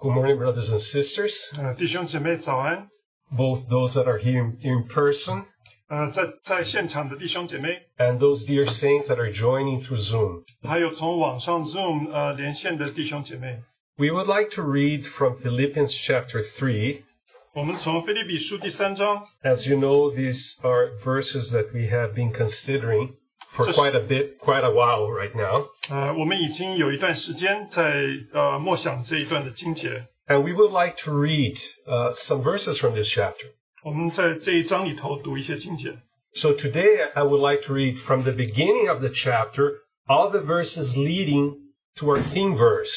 Good morning, brothers and sisters, 呃，弟兄姐妹早安。 both those that are here in, in person 呃，在在现场的弟兄姐妹， and those dear saints that are joining through Zoom. 还有从网上 Zoom 呃连线的弟兄姐妹， We would like to read from Philippians chapter 3. 我们从腓立比书第三章， As you know, these are verses that we have been considering for Just- quite a bit, quite a while right now. 呃，我们已经有一段时间在呃默想这一段的经节。 And we would like to read uh, some verses from this chapter. 我们在这一章里头读一些经节。 So today I would like to read from the beginning of the chapter all the verses leading to our theme verse.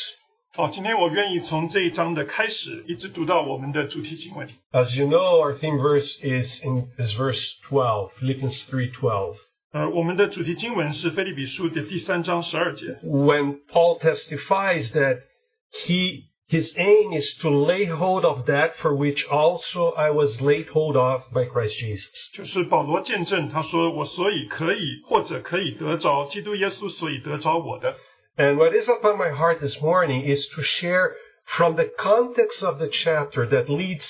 好，今天我愿意从这一章的开始，一直读到我们的主题经文。 As you know, our theme verse is in is verse 12, Philippians 3:12. 呃，我们的主题经文是腓立比书的第三章十二节。 When Paul testifies that he his aim is to lay hold of that for which also I was laid hold of by Christ Jesus. 就是保罗见证，他说：“我所以可以，或者可以得着基督耶稣，所以得着我的。 And what is upon my heart this morning is to share from the context of the chapter that leads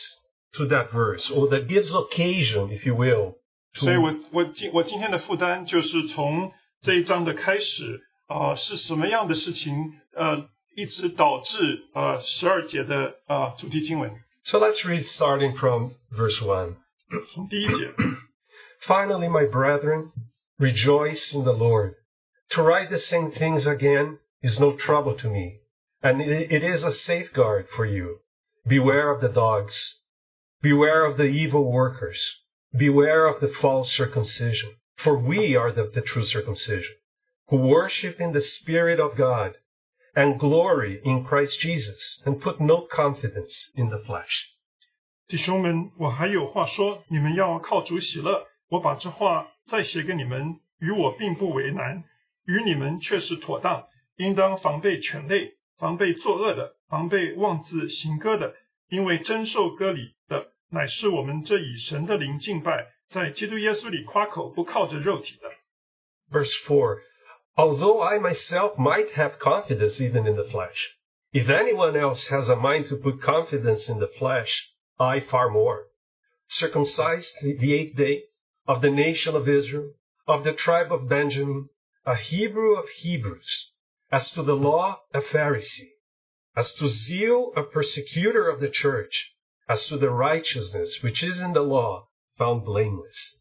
to that verse, or that gives occasion, if you will, ” 所以 to 我我今我今天的负担就是从这一章的开始啊、是什么样的事情呃，一直导致呃十二节的啊、主题经文。 So let's read starting from verse 1. 从第一节， Finally, my brethren, rejoice in the Lord. To write the same things again is no trouble to me, and it it is a safeguard for you. Beware of the dogs. Beware of the evil workers. Beware of the false circumcision. For we are the, the true circumcision, who worship in the Spirit of God, and glory in Christ Jesus, and put no confidence in the flesh. 弟兄们，我还有话说，你们要靠主喜乐。我把这话再写给你们，与我并不为难，与你们却是妥当。应当防备犬类，防备作恶的，防备妄自行歌的，因为真受割礼的， 乃是我们这以神的灵敬拜，在基督耶稣里夸口，不靠着肉体的。 Verse 4 Although I myself might have confidence even in the flesh, if anyone else has a mind to put confidence in the flesh, I far more. Circumcised the the eighth day, of the nation of Israel, of the tribe of Benjamin, a Hebrew of Hebrews, as to the law, a Pharisee, as to zeal, a persecutor of the church, as to the righteousness which is in the law, found blameless.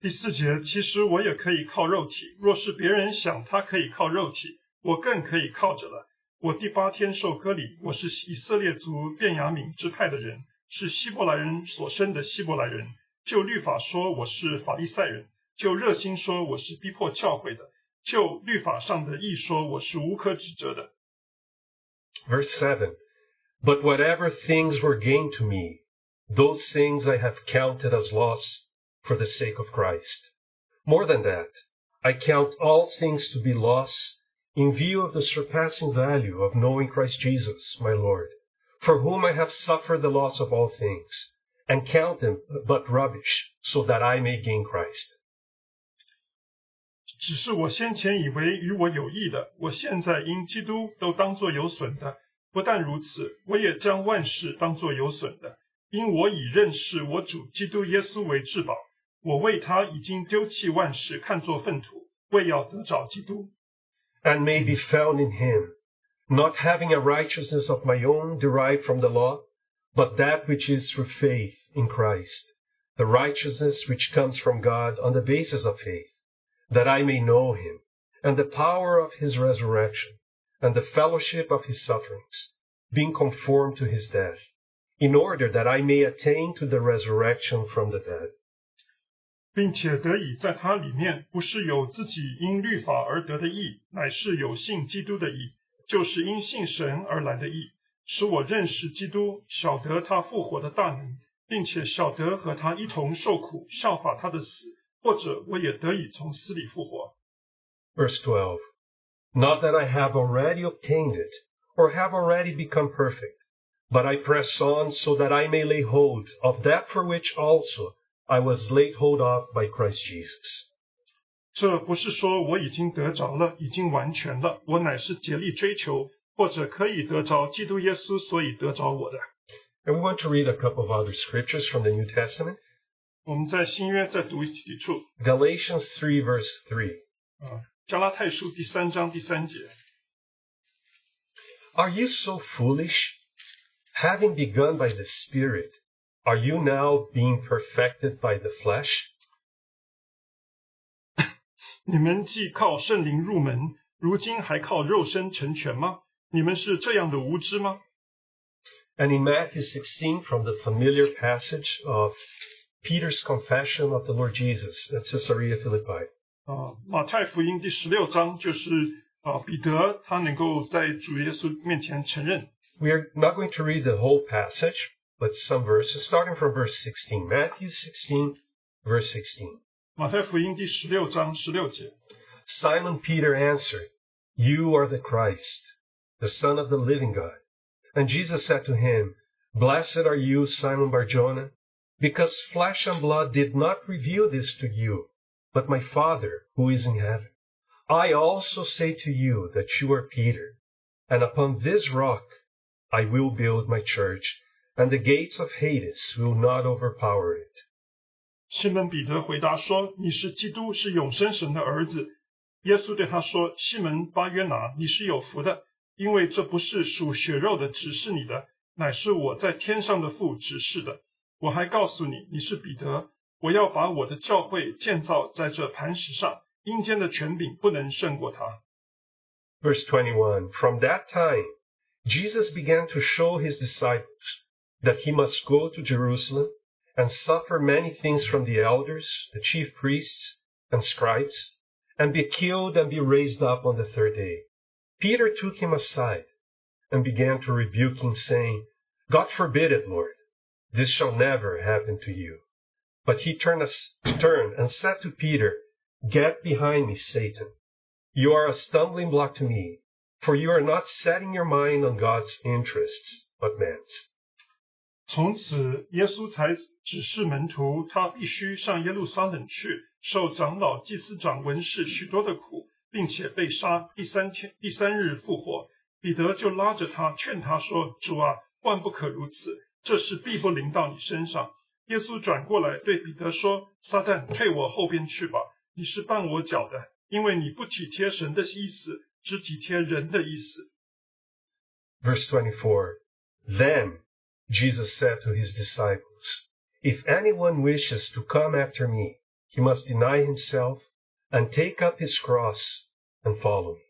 第四节，其实我也可以靠肉体，若是别人想他可以靠肉体，我更可以靠着了。我第八天受割礼，我是以色列族便雅悯支派的人，是希伯来人所生的希伯来人。就律法说我是法利赛人，就热心说我是逼迫教会的，就律法上的义说我是无可指责的。 Verse 7 But whatever things were gained to me, those things I have counted as loss for the sake of Christ. More than that, I count all things to be loss in view of the surpassing value of knowing Christ Jesus, my Lord, for whom I have suffered the loss of all things, and count them but rubbish, so that I may gain Christ. 只是我先前以为与我有益的，我现在因基督都当作有损的。 不但如此，我也将万事当作有损的，因我以认识我主基督耶稣为至宝。我为他已经丢弃万事，看作粪土，为要得着基督， and may be found in him, not having a righteousness of my own derived from the law, but that which is through faith in Christ, the righteousness which comes from God on the basis of faith, that I may know him, and the power of his resurrection, and the fellowship of his sufferings, being conformed to his death, in order that I may attain to the resurrection from the dead. 并且得以在他里面，不是有自己因律法而得的义，乃是有信基督的义，就是因信神而来的义，使我认识基督，晓得他复活的大能，并且晓得和他一同受苦，效法他的死，或者我也得以从死里复活。 Verse 12 Not that I have already obtained it, or have already become perfect, but I press on so that I may lay hold of that for which also I was laid hold of by Christ Jesus. 这不是说我已经得着了，已经完全了，我乃是竭力追求， 或者可以得着基督耶稣，所以得着我的。 And we want to read a couple of other scriptures from the New Testament. 我们在新约再读几处 Galatians 3 verse 3. 啊， 加拉太书第三章第三节。 Are you so foolish? Having begun by the Spirit, are you now being perfected by the flesh? 你们既靠圣灵入门，如今还靠肉身成全吗？你们是这样的无知吗？ And in Matthew 16, from the familiar passage of Peter's confession of the Lord Jesus at Caesarea Philippi. 啊，马太福音第十六章就是啊，彼得他能够在主耶稣面前承认。 We are not going to read the whole passage, but some verses, starting from verse 16. Matthew 16, verse 16. 马太福音第十六章十六节， Simon Peter answered, You are the Christ, the Son of the living God. And Jesus said to him, Blessed are you, Simon Barjona, because flesh and blood did not reveal this to you, but my Father who is in heaven. I also say to you that you are Peter, and upon this rock I will build my church, and the gates of Hades will not overpower it. 西门彼得回答说：“你是基督，是永生神的儿子。”耶稣对他说：“西门巴约拿，你是有福的，因为这不是属血肉的指示你的，乃是我在天上的父指示的。我还告诉你，你是彼得， 我要把我的教会建造在这磐石上，阴间的权柄不能胜过它。” Verse 21 From that time, Jesus began to show his disciples that he must go to Jerusalem and suffer many things from the elders, the chief priests, and scribes, and be killed and be raised up on the third day. Peter took him aside and began to rebuke him, saying, God forbid it, Lord. This shall never happen to you. But he turned, as- turned and said to Peter, Get behind me, Satan. You are a stumbling block to me, for you are not setting your mind on God's interests, but man's. 从此，耶稣才指示门徒，他必须上耶路撒冷去，受长老、祭司长、文士许多的苦，并且被杀，第三天、第三日复活。彼得就拉着他，劝他说：“主啊，万不可如此，这事必不临到你身上。” 耶稣转过来对彼得说：“撒旦，退我后边去吧！你是绊我脚的，因为你不体贴神的意思，只体贴人的意思。” Verse 24 Then Jesus said to his disciples, If anyone wishes to come after me, he must deny himself and take up his cross and follow me.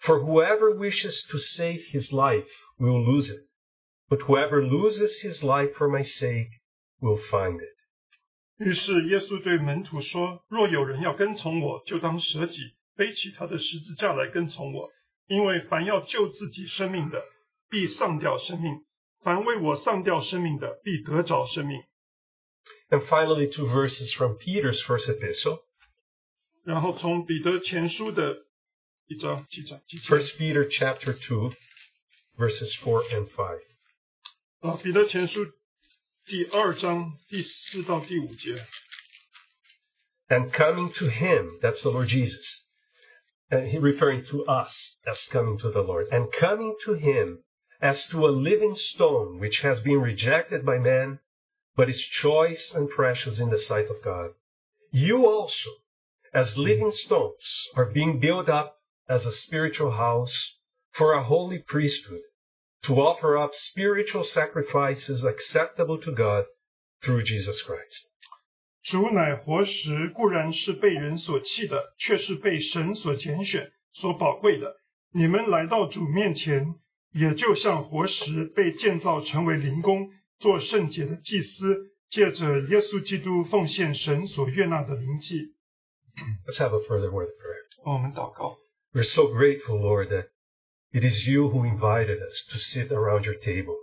For whoever wishes to save his life will lose it, but whoever loses his life for my sake will find it. 于是耶稣对门徒说：“若有人要跟从我，就当舍己，背起他的十字架来跟从我。因为凡要救自己生命的，必丧掉生命；凡为我丧掉生命的，必得着生命。 And finally, two verses from Peter's first epistle. ”然后从彼得前书的一章几章几节 First Peter chapter 2, verses 4 and 5. 啊，彼得前书 第二章第四到第五节。 and coming to him, that's the Lord Jesus, and he referring to us as coming to the Lord, and coming to him as to a living stone which has been rejected by man, but is choice and precious in the sight of God. You also, as living stones, are being built up as a spiritual house for a holy priesthood, to offer up spiritual sacrifices acceptable to God through Jesus Christ. 主乃活石，固然是被人所弃的，却是被神所拣选、所宝贵的。你们来到主面前，也就像活石被建造成为灵宫，做圣洁的祭司，借着耶稣基督奉献神所悦纳的灵祭。 Let's have a further word of prayer. 我们祷告， We're so grateful, Lord, that it is you who invited us to sit around your table.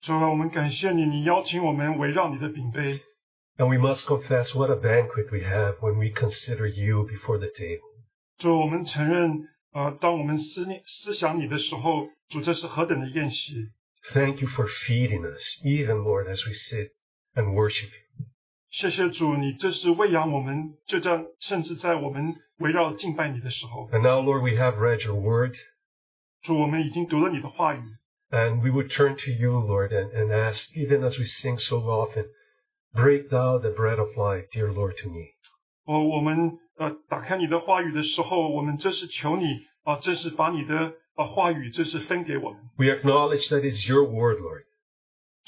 主啊，我们感谢你，你邀请我们围绕你的饼杯。 And we must confess what a banquet we have when we consider you before the table. 主，我们承认，呃，当我们思念、思想你的时候，主，这是何等的宴席！ Thank you for feeding us, even, Lord, as we sit and worship you. 谢谢主，你这是喂养我们，就这样，甚至在我们围绕敬拜你的时候， And now, Lord, we have read your word. 主，我们已经读了你的话语， And we would turn to you, Lord, and, and ask, even as we sing so often, break thou the bread of life, dear Lord, to me. 哦，我们呃打开你的话语的时候，我们真是求你啊，真是把你的啊话语真是分给我们。 We acknowledge that it's your word, Lord.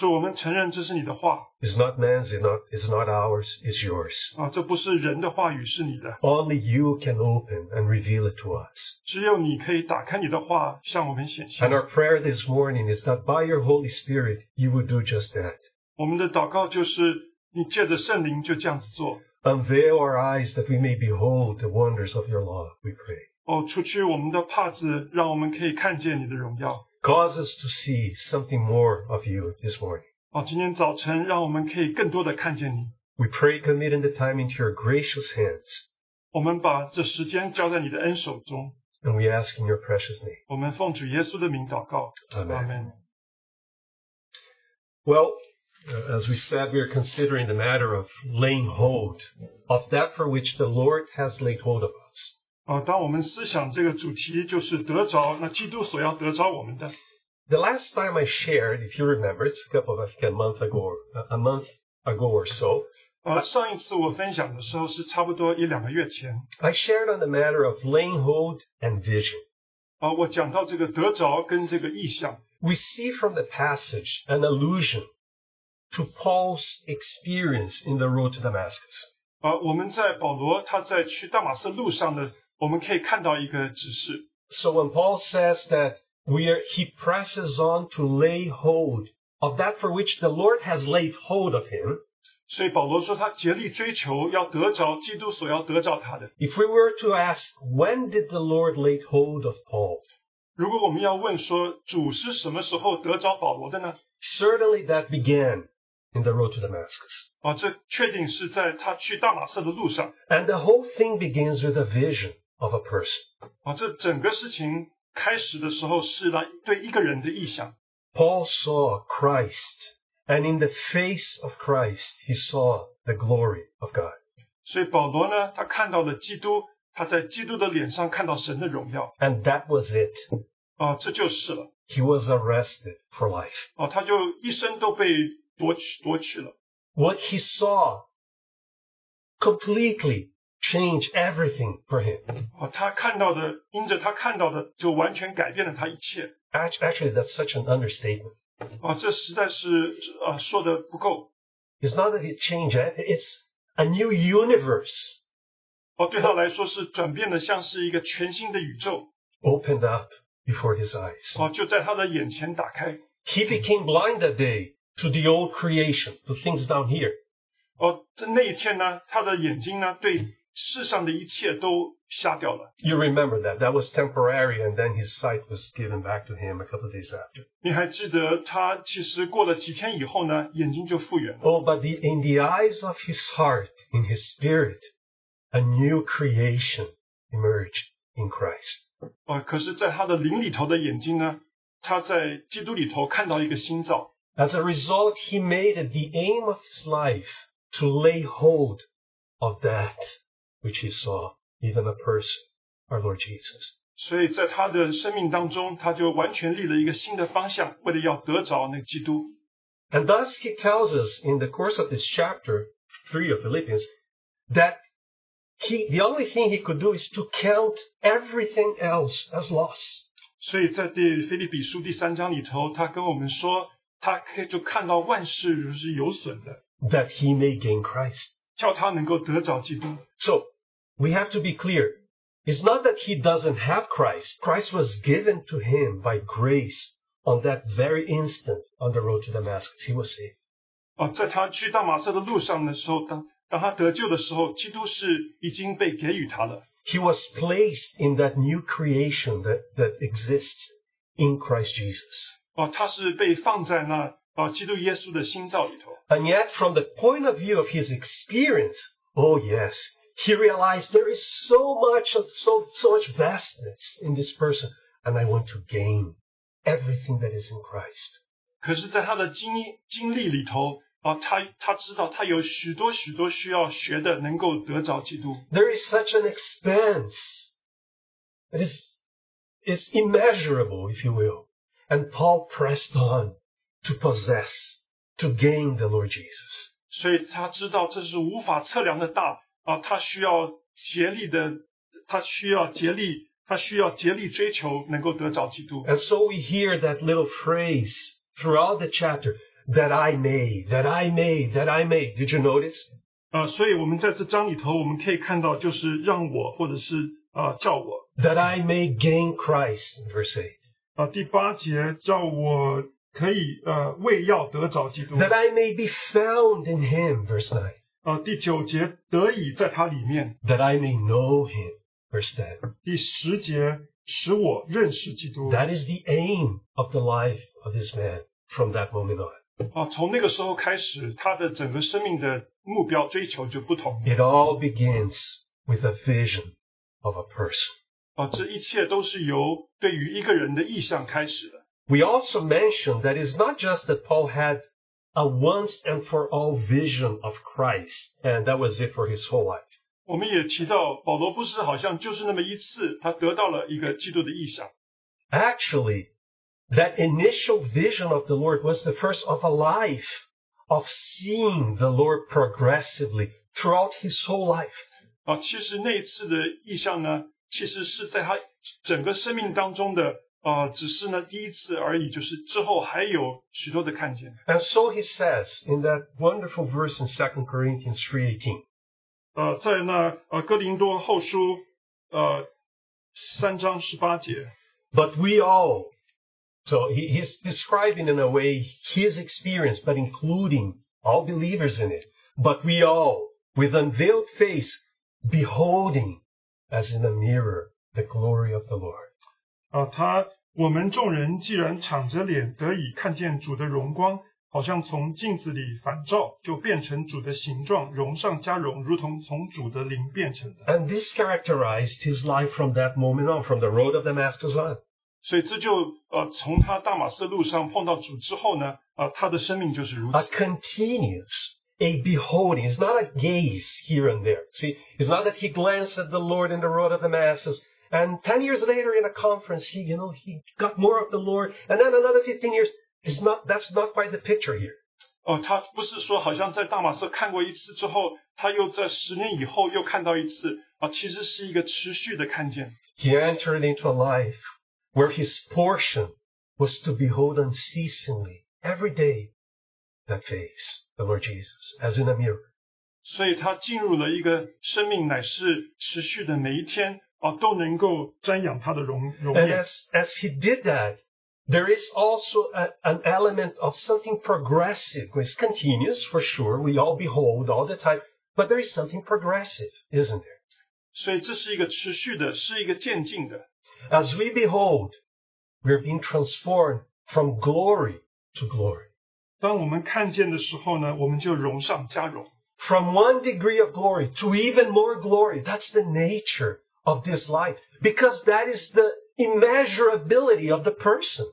主，我们承认这是你的话 It's not man's, it's not, it's not ours, it's yours. 啊，这不是人的话语，是你的。 Only you can open and reveal it to us. 只有你可以打开你的话，向我们显 And 现。 our prayer this morning is that by your Holy Spirit, you would do just that. 我们的祷告就是，你借着圣灵就这样子做。 Unveil our eyes that we may behold the wonders of your law, we pray. 哦，除去我们的帕子，让我们可以看见你的荣耀。 Cause us to see something more of you this morning. 哦，今天早晨让我们可以更多的看见你。 We pray committing the time into your gracious hands. 我们把这时间交在你的恩手中。 And we ask in your precious name. 我们奉主耶稣的名祷告，阿 Amen. 门。 Well, uh, as we said, we are considering the matter of laying hold of that for which the Lord has laid hold of us. 啊，当我们思想这个主题，就是得着那基督所要得着我们的。 The last time I shared, if you remember, it's a couple of I think a month ago, or a month ago or so. 呃，上一次我分享的时候是差不多一两个月前， I shared on the matter of laying hold and vision. 啊，我讲到这个得着跟这个意象， We see from the passage an allusion to Paul's experience in the road to Damascus. 啊，我们在保罗他在去大马色路上的， 我们可以看到一个指示。 So when Paul says that we are, he presses on to lay hold of that for which the Lord has laid hold of him. 所以保罗说他竭力追求要得着基督所要得着他的。 If we were to ask, when did the Lord lay hold of Paul? 如果我们要问说主是什么时候得着保罗的呢？ Certainly that began in the road to Damascus. 啊，这确定是在他去大马色的路上。 And the whole thing begins with a vision of a person. 啊，这整个事情开始的时候是来对一个人的意象。 Paul saw Christ, and in the face of Christ, he saw the glory of God. 所以保罗呢，他看到了基督，他在基督的脸上看到神的荣耀。 And that was it. 啊，这就是了。 He was arrested for life. 啊，他就一生都被夺取夺去了。 What he saw completely changed everything for him. 啊，他看到的，因着他看到的，就完全改变了他一切。 Act- Actually, that's such an understatement. 啊，这实在是啊说的不够。 It's not that it changed, it- it's a new universe 哦，对他来说是转变的，像是一个全新的宇宙。 opened up before his eyes. 哦，就在他的眼前打开。 He became blind that day to the old creation, to things down here. 哦，在那一天呢，他的眼睛呢，对 世上的一切都瞎掉了。 You remember that. That was temporary, and then his sight was given back to him a couple of days after. 你还记得他其实过了几天以后呢，眼睛就复原了。 Oh, but the, in the eyes of his heart, in his spirit, a new creation emerged in Christ. 哦，可是，在他的灵里头的眼睛呢，他在基督里头看到一个新造。 As a result, he made it the aim of his life to lay hold of that which he saw, even a person, our Lord Jesus. 所以在他的生命当中，他就完全立了一个新的方向，为了要得着那个基督。 And thus he tells us in the course of this chapter 3 of Philippians that he, the only thing he could do is to count everything else as loss. 所以在第腓立比书第三章里头，他跟我们说，他可以就看到万事如是有损的， that he may gain Christ. 叫他能够得着基督。 So we have to be clear. It's not that he doesn't have Christ. Christ was given to him by grace on that very instant on the road to Damascus. He was saved. 哦，在他去大马色的路上的时候，当当他得救的时候，基督是已经被给予他了。 He was placed in that new creation that, that exists in Christ Jesus. 哦，他是被放在那啊基督耶稣的新造里头。 And yet, from the point of view of his experience, oh yes, he realized there is so much of so, so much vastness in this person, and I want to gain everything that is in Christ. 可是，在他的经经历里头啊，他他知道他有许多许多需要学的，能够得着基督。 There is such an expanse that is is immeasurable, if you will. And Paul pressed on to possess, to gain the Lord Jesus. 所以他知道这是无法测量的大 啊，他需要竭力的，他需要竭力，他需要竭力追求能够得着基督。 And so we hear that little phrase throughout the chapter, that I may, that I may, that I may. Did you notice? 啊，所以我们在这章里头，我们可以看到，就是让我或者是啊叫我 That I may gain Christ, in verse 8. 啊第八节叫我可以呃为要得着基督 That I may be found in him, verse 9. 啊第九节得以在他里面， That I may know him, verse 10. 第十节使我认识基督 That is the aim of the life of this man from that moment on. 啊从那个时候开始，他的整个生命的目标追求就不同 It all begins with a vision of a person. 啊这一切都是由对于一个人的意向开始的。 We also mentioned that it's not just that Paul had a once and for all vision of Christ, and that was it for his whole life. 我们也提到，保罗不是好像就是那么一次，他得到了一个基督的意向。 Actually, that initial vision of the Lord was the first of a life of seeing the Lord progressively throughout his whole life. 啊，其实那一次的意向呢，其实是在他整个生命当中的， 呃，只是呢第一次而已，就是之后还有许多的看见。 And so he says in that wonderful verse in 2 Corinthians 3:18, 呃，在那呃哥林多后书呃三章十八节， But we all, so he, he's describing in a way his experience, but including all believers in it. But we all, with unveiled face, beholding as in a mirror the glory of the Lord. 啊，他我们众人既然敞着脸得以看见主的荣光，好像从镜子里反照，就变成主的形状，荣上加荣，如同从主的灵变成的。 And this characterized his life from that moment on, from the road of Damascus on. 所以这就呃，从他大马色路上碰到主之后呢，啊、他的生命就是如 A 此。 continuous, a beholding. It's not a gaze here and there. See, it's not that he glanced at the Lord in the road of Damascus and 10 years later in a conference, he, you know, he got more of the Lord and then another 15 years. It's not, that's not quite the picture here. 哦，他不是说好像在大马色看过一次之后，他又在十年以后又看到一次啊，其实是一个持续的看见。 He entered into a life where his portion was to behold unceasingly every day that face, the Lord Jesus, as in a mirror. 所以他进入了一个生命，乃是持续的每一天 啊，都能够瞻仰他的容容 And 颜。 as, as he did that, there is also a, an element of something progressive. It's continuous for sure. We all behold all the time, but there is something progressive, isn't there? 所以这是一个持续的，是一个渐进的。 As we behold, we're being transformed from glory to glory. 当我们看见的时候呢，我们就荣上加荣。 From one degree of glory to even more glory. That's the nature of this life because that is the immeasurability of the person.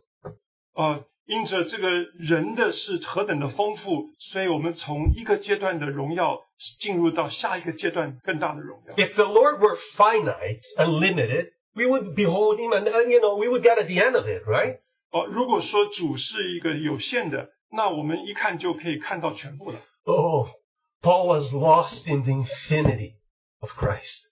啊，因着这个人的是何等的丰富，所以我们从一个阶段的荣耀进入到下一个阶段更大的荣耀。 If the Lord were finite and limited, we would behold him and, uh, you know, we would get at the end of it, right? 哦，如果说主是一个有限的，那我们一看就可以看到全部了。 Oh, Paul was lost in the infinity of Christ.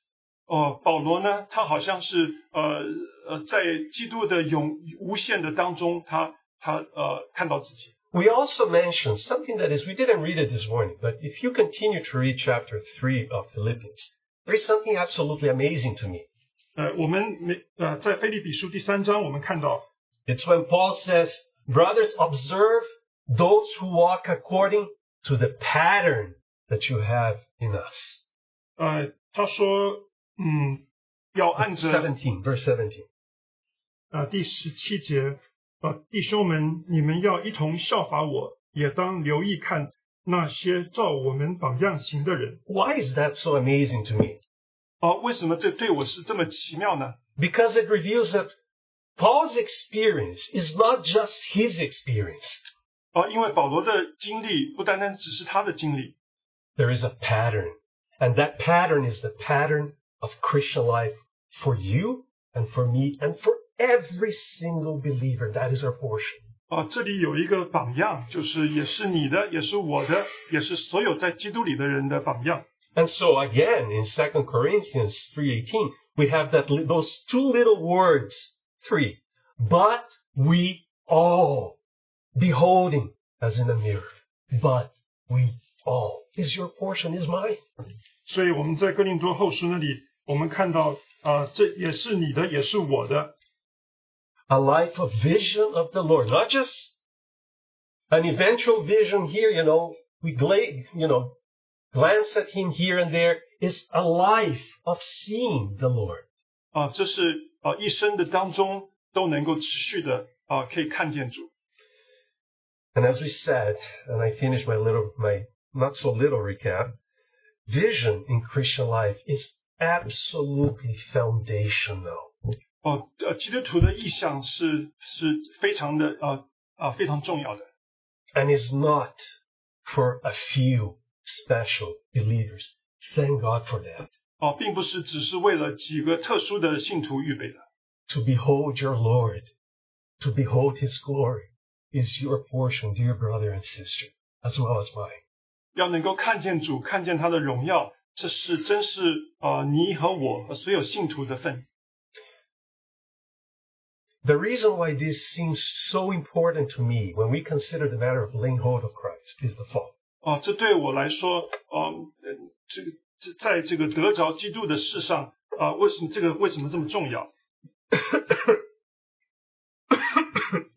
哦，保罗呢，他好像是呃呃，在基督的永无限的当中，他他呃看到自己。 We also mentioned something that is, we didn't read it this morning, but if you continue to read chapter 3 of Philippians, there is something absolutely amazing to me. 呃，我们没呃在菲利比书第三章，我们看到 It's when Paul says, Brothers, observe those who walk according to the pattern that you have in us. 呃，他说， 嗯，要按着17, verse 17. 呃第十七节，呃弟兄们，你们要一同效法我，也当留意看那些照我们榜样行的人。 Why is that so amazing to me? 哦，为什么这对我是这么奇妙呢？ Because it reveals that Paul's experience is not just his experience. 哦，因为保罗的经历不单单只是他的经历， There is a pattern. And that pattern is the pattern of Christian life for you and for me and for every single believer. That is our portion. 啊，这里有一个榜样，就是也是你的，也是我的，也是所有在基督里的人的榜样。 And so again, in 2 Corinthians 3.18, we have that, li- those two little words, three. But we all, beholding as in a mirror, but we all. Is your portion, is mine. 所以我们在哥林多后书那里，我们看到啊，这也是你的，也是我的 A life of vision of the Lord, not just an eventual vision here, you know, we gla- you know, glance at him here and there. It's a life of seeing the Lord. 啊，这是啊一生的当中都能够持续的啊可以看见主。 And as we said, and I finish my little, my not so little recap, vision in Christian life is absolutely foundational. 哦，呃，基督徒的意向是是非常的啊啊非常重要的 and is not for a few special believers. Thank God for that. 哦，并不是只是为了几个特殊的信徒预备的。 To behold your Lord, to behold his glory is your portion, dear brother and sister, as well as mine. 要能够看见主，看见他的荣耀，这是真是啊你和我和所有信徒的份。 The reason why this seems so important to me when we consider the matter of laying hold of Christ is the following. 哦，这对我来说，嗯，呃这个这在这个得着基督的事上，啊，为什么这个为什么这么重要？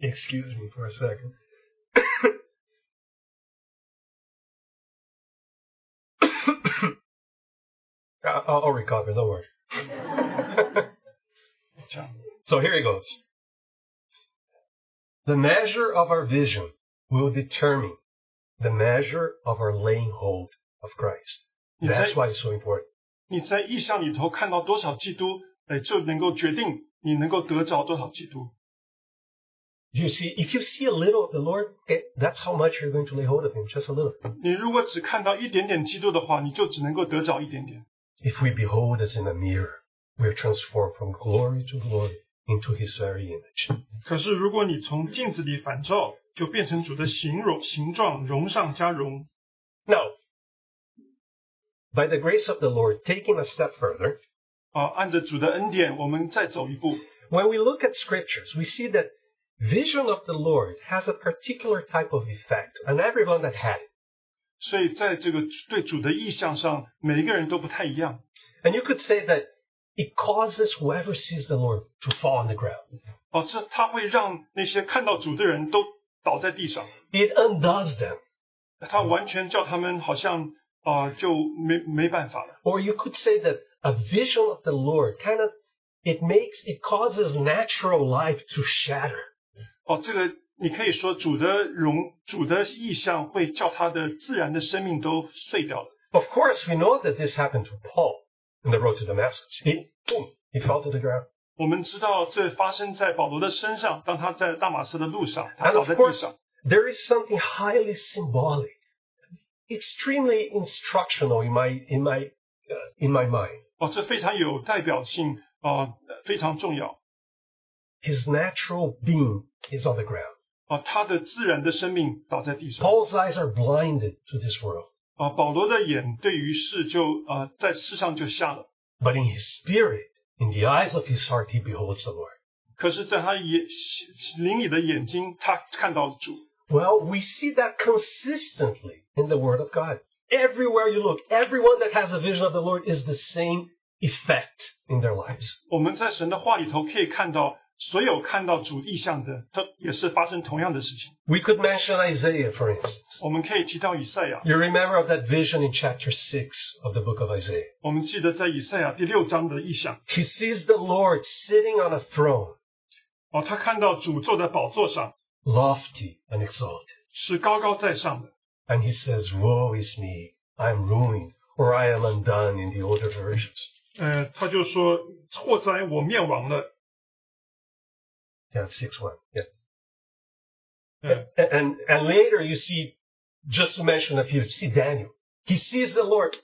Excuse me for a second. I'll I'll recover, don't worry. 这样， So here he goes. The measure of our vision will determine the measure of our laying hold of Christ. That's why it's so important. 你在意象里头看到多少基督，哎，就能够决定你能够得着多少基督。 Do you see? If you see a little of the Lord, eh, that's how much you're going to lay hold of Him, just a little. 你如果只看到一点点基督的话，你就只能够得着一点点。 If we behold as in a mirror, we are transformed from glory to glory into His very image. 可是如果你从镜子里反照，就变成主的形容形状，容上加容。 Now, by the grace of the Lord, taking a step further, 啊，按着主的恩典，我们再走一步。 when we look at scriptures, we see that vision of the Lord has a particular type of effect on everyone that had it. 所以在这个对主的意向上，每一个人都不太一样。 And you could say that it causes whoever sees the Lord to fall on the ground. 哦，这他会让那些看到主的人都倒在地上， It undoes them. 他完全叫他们好像啊、就没没办法了。 Or you could say that a vision of the Lord kind of it makes it causes natural life to shatter. 哦，这个 你可以说主的容主的意向会叫他的自然的生命都碎掉了。 Of course, we know that this happened to Paul in the road to Damascus. He boom, he fell to the ground. 我们知道这发生在保罗的身上，当他在大马士的路上，他 And 倒 of 在地 course, 上。 there is something highly symbolic, extremely instructional in my in my uh, in my mind. 哦，这非常有代表性，啊、非常重要。 His natural being is on the ground. 啊、他的自然的生命倒在地上。 Paul's eyes are blinded to this world, 啊、保罗的眼对于世就啊、在世上就瞎了， but in his spirit, in the eyes of his heart, he beholds the Lord. 可是，在他眼灵里的眼睛，他看到主。 Well, we see that consistently in the Word of God. Everywhere you look, everyone that has a vision of the Lord is the same effect in their lives. 我们在神的话里头可以看到， 所有看到主意象的，他也是发生同样的事情。 We could mention Isaiah, for instance. 我们可以提到以赛亚， You remember of that vision in chapter 6 of the book of Isaiah. 我们记得在以赛亚第六章的意象， He sees the Lord sitting on a throne, 哦，他看到主坐在宝座上， lofty and exalted. 是高高在上的。 And he says, Woe is me, I am ruined, or I am undone in the older versions. 呃，他就说：“祸哉，我灭亡了。 yeah, six one. Yeah. Hmm. yeah. And, and and later you see, just to mention a few, you see Daniel. He sees the Lord.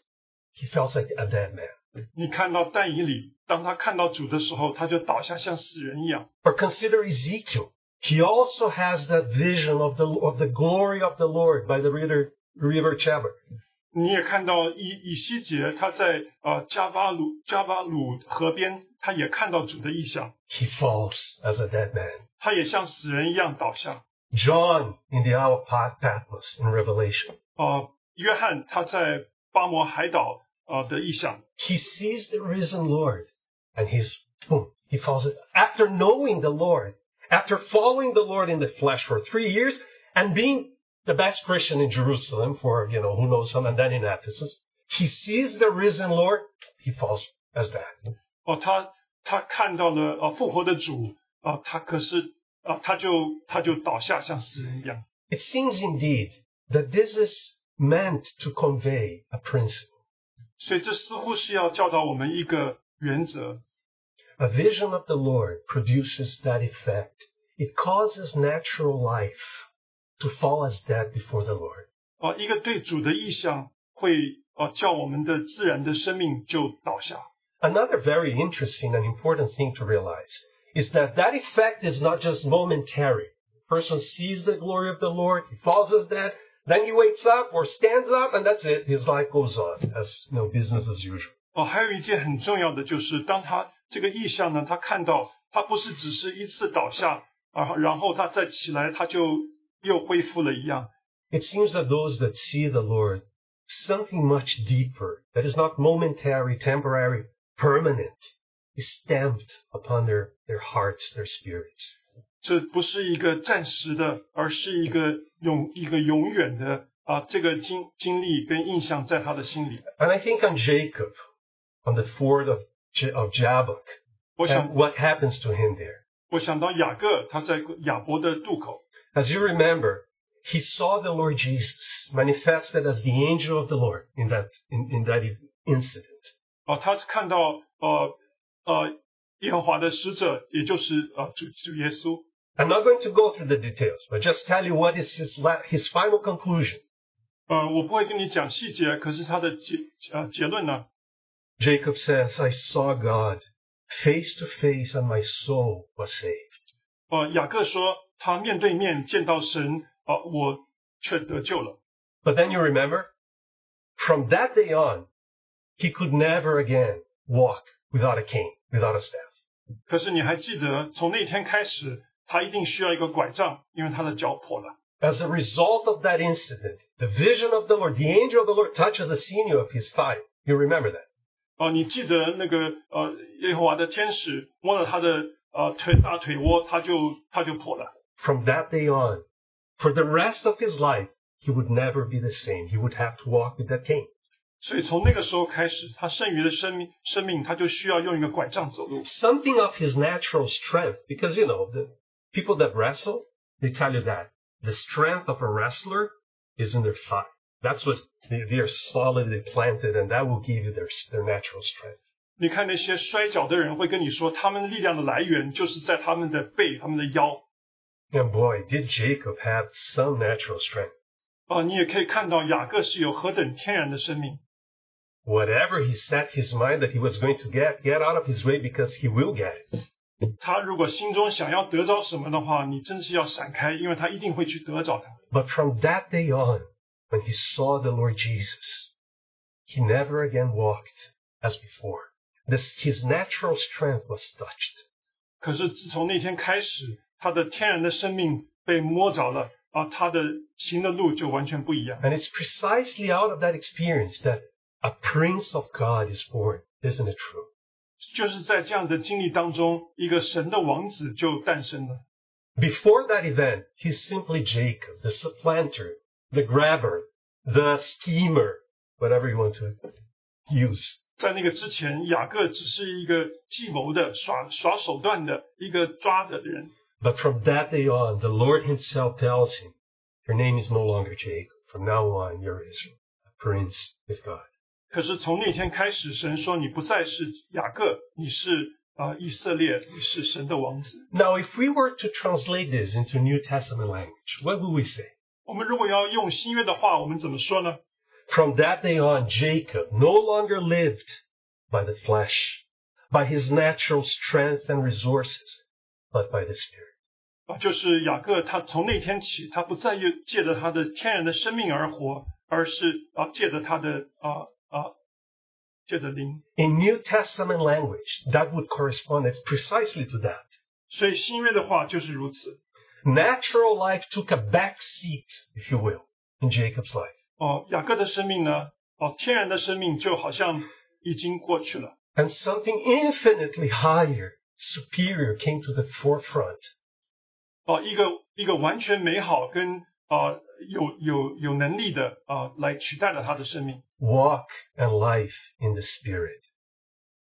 He feels like a dead man. 你看到但以理，当他看到主的时候，他就倒下，像死人一样。Or consider Ezekiel. He also has that vision of the of the glory of the Lord by the river river Chebar. 你也看到以以西结他在呃加巴鲁加巴鲁河边他也看到主的意象， He falls as a dead man. 他也像死人一样倒下。 John in the Isle of Pat- Patmos in Revelation. 呃，约翰他在巴摩海岛呃的意象， He sees the risen Lord and he's, boom, he falls. After knowing the Lord, after following the Lord in the flesh for three years and being the best Christian in Jerusalem for, you know, who knows him, and then in Ephesus, he sees the risen Lord, he falls as that. 哦，他他看到了啊复活的主啊、他可是啊、他就他就倒下像死人一样。It seems indeed that this is meant to convey a principle. 所以这似乎是要教导我们一个原则，A vision of the Lord produces that effect. It causes natural life to fall as dead before the Lord. 啊、一个对主的意象会啊、叫我们的自然的生命就倒下。Another very interesting and important thing to realize is that that effect is not just momentary. Person sees the glory of the Lord, he falls as dead, then he wakes up or stands up, and that's it. His life goes on as you know, business as usual. 哦，还有一件很重要的就是，当他这个意象呢，他看到他不是只是一次倒下啊，然后他再起来，他就又恢复了一样。 It seems that those that see the Lord, something much deeper, that is not momentary, temporary, permanent, is stamped upon their, their hearts, their spirits. 这不是一个暂时的，而是一个永一个永远的啊，这个经经历跟印象在他的心里。 And I think on Jacob, on the ford of, J- of Jabbok, 我 and 想， what happens to him there. 我想到雅各，他在雅伯的渡口， As you remember, he saw the Lord Jesus manifested as the angel of the Lord in that, in, in that incident. 哦、他看到呃呃耶和华的使者，也就是呃主主耶稣。 I'm not going to go through the details, but just tell you what is his, la- his final conclusion. 呃，我不会跟你讲细节，可是他的结呃结论呢， Jacob says, I saw God face to face and my soul was saved. 呃，雅各说他面对面见到神，呃，我却得救了。 But then you remember, from that day on, he could never again walk without a cane, without a staff. 可是你还记得，从那天开始，他一定需要一个拐杖，因为他的脚跛了。 As a result of that incident, the vision of the Lord, the angel of the Lord touches the sinew of his thigh. You remember that? 哦、你记得那个呃耶和华的天使摸了他的呃腿大腿窝，他就他就跛了。 From that day on, for the rest of his life, he would never be the same. He would have to walk with that cane. 所以从那个时候开始，他剩余的生命生命，他就需要用一个拐杖走路。 Something of his natural strength, because you know, the people that wrestle, they tell you that the strength of a wrestler is in their thigh. That's what they, they are solidly planted, and that will give you their, their natural strength. 你看那些摔跤的人会跟你说，他们力量的来源就是在他们的背、他们的腰。 And boy, did Jacob have some natural strength. 啊、你也可以看到雅各是有何等天然的生命。 Whatever he set his mind that he was going to get, get out of his way because he will get it. 他如果心中想要得着什么的话，你真是要闪开，因为他一定会去得着它。 But from that day on, when he saw the Lord Jesus, he never again walked as before. This, his natural strength was touched. 可是自从那天开始，他的天然的生命被摸着了啊，他的行的路就完全不一样。 And it's precisely out of that experience that a prince of God is born. Isn't it true? 就是在这样的经历当中，一个神的王子就诞生了。 Before that event, he's simply Jacob, the supplanter, the grabber, the schemer, whatever you want to use. 在那个之前，雅各只是一个计谋的、耍耍手段的一个抓的人。 But from that day on, the Lord himself tells him, your name is no longer Jacob. From now on, you're Israel, a prince with God. 可是从那天开始，神说你不再是雅各，你是啊、以色列，你是神的王子。 Now, if we were to translate this into New Testament language, what would we say? 我们如果要用新约的话，我们怎么说呢？ From that day on, Jacob no longer lived by the flesh, by his natural strength and resources, but by the Spirit. 啊，就是雅各他从那天起，他不再借借着他的天然的生命而活，而是啊借着他的啊 啊借着灵。 In New Testament language, that would correspond precisely to that. 所以新约的话就是如此。 Natural life took a back seat, if you will, in Jacob's life. 哦，雅各的生命呢，哦，天然的生命就好像已经过去了。 And something infinitely higher, superior came to the forefront. 哦，一个一个完全美好跟啊 有有有能力的啊来取代了他的生命。 Walk and life in the Spirit.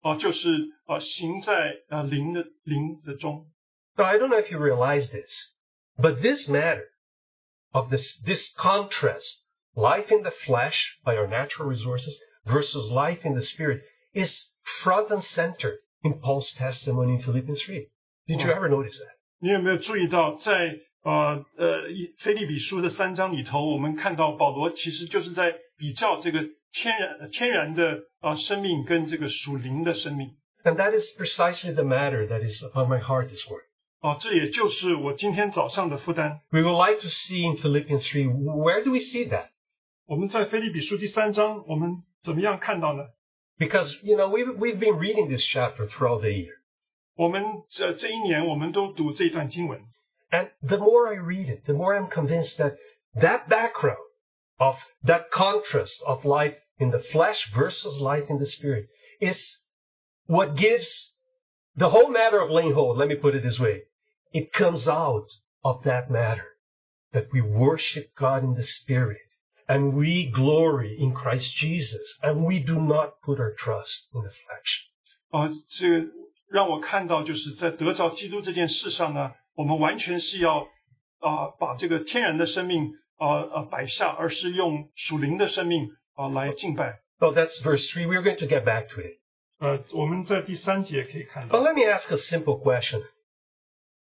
哦，就是啊行在啊灵的灵的中。 Now, I don't know if you realize this, but this matter of this, this contrast, life in the flesh by our natural resources versus life in the spirit is front and center in Paul's testimony in Philippians 3. Did you Oh. ever notice that? 你有没有注意到在， 呃呃以菲利比书的三章里头，我们看到保罗其实就是在比较这个天然天然的啊、生命跟这个属灵的生命。And that is precisely the matter that is upon my heart this morning. 哦，这也就是我今天早上的负担。We would like to see in Philippians three. where do we see that? 我们在菲利比书第三章，我们怎么样看到呢？Because, you know, we've, we've been reading this chapter throughout the year. 我们这这一年，我们都读这段经文。And the more I read it, the more I'm convinced that that background of that contrast of life in the flesh versus life in the spirit is what gives the whole matter of laying hold. Let me put it this way. It comes out of that matter that we worship God in the spirit and we glory in Christ Jesus and we do not put our trust in the flesh. 啊，这个让我看到，就是在得着基督这件事上呢， 我们完全是要啊把这个天然的生命啊啊摆下，而是用属灵的生命啊来敬拜。 So that's verse three. We're going to get back to it. 呃，我们在第三节可以看 But 到， let me ask a simple question.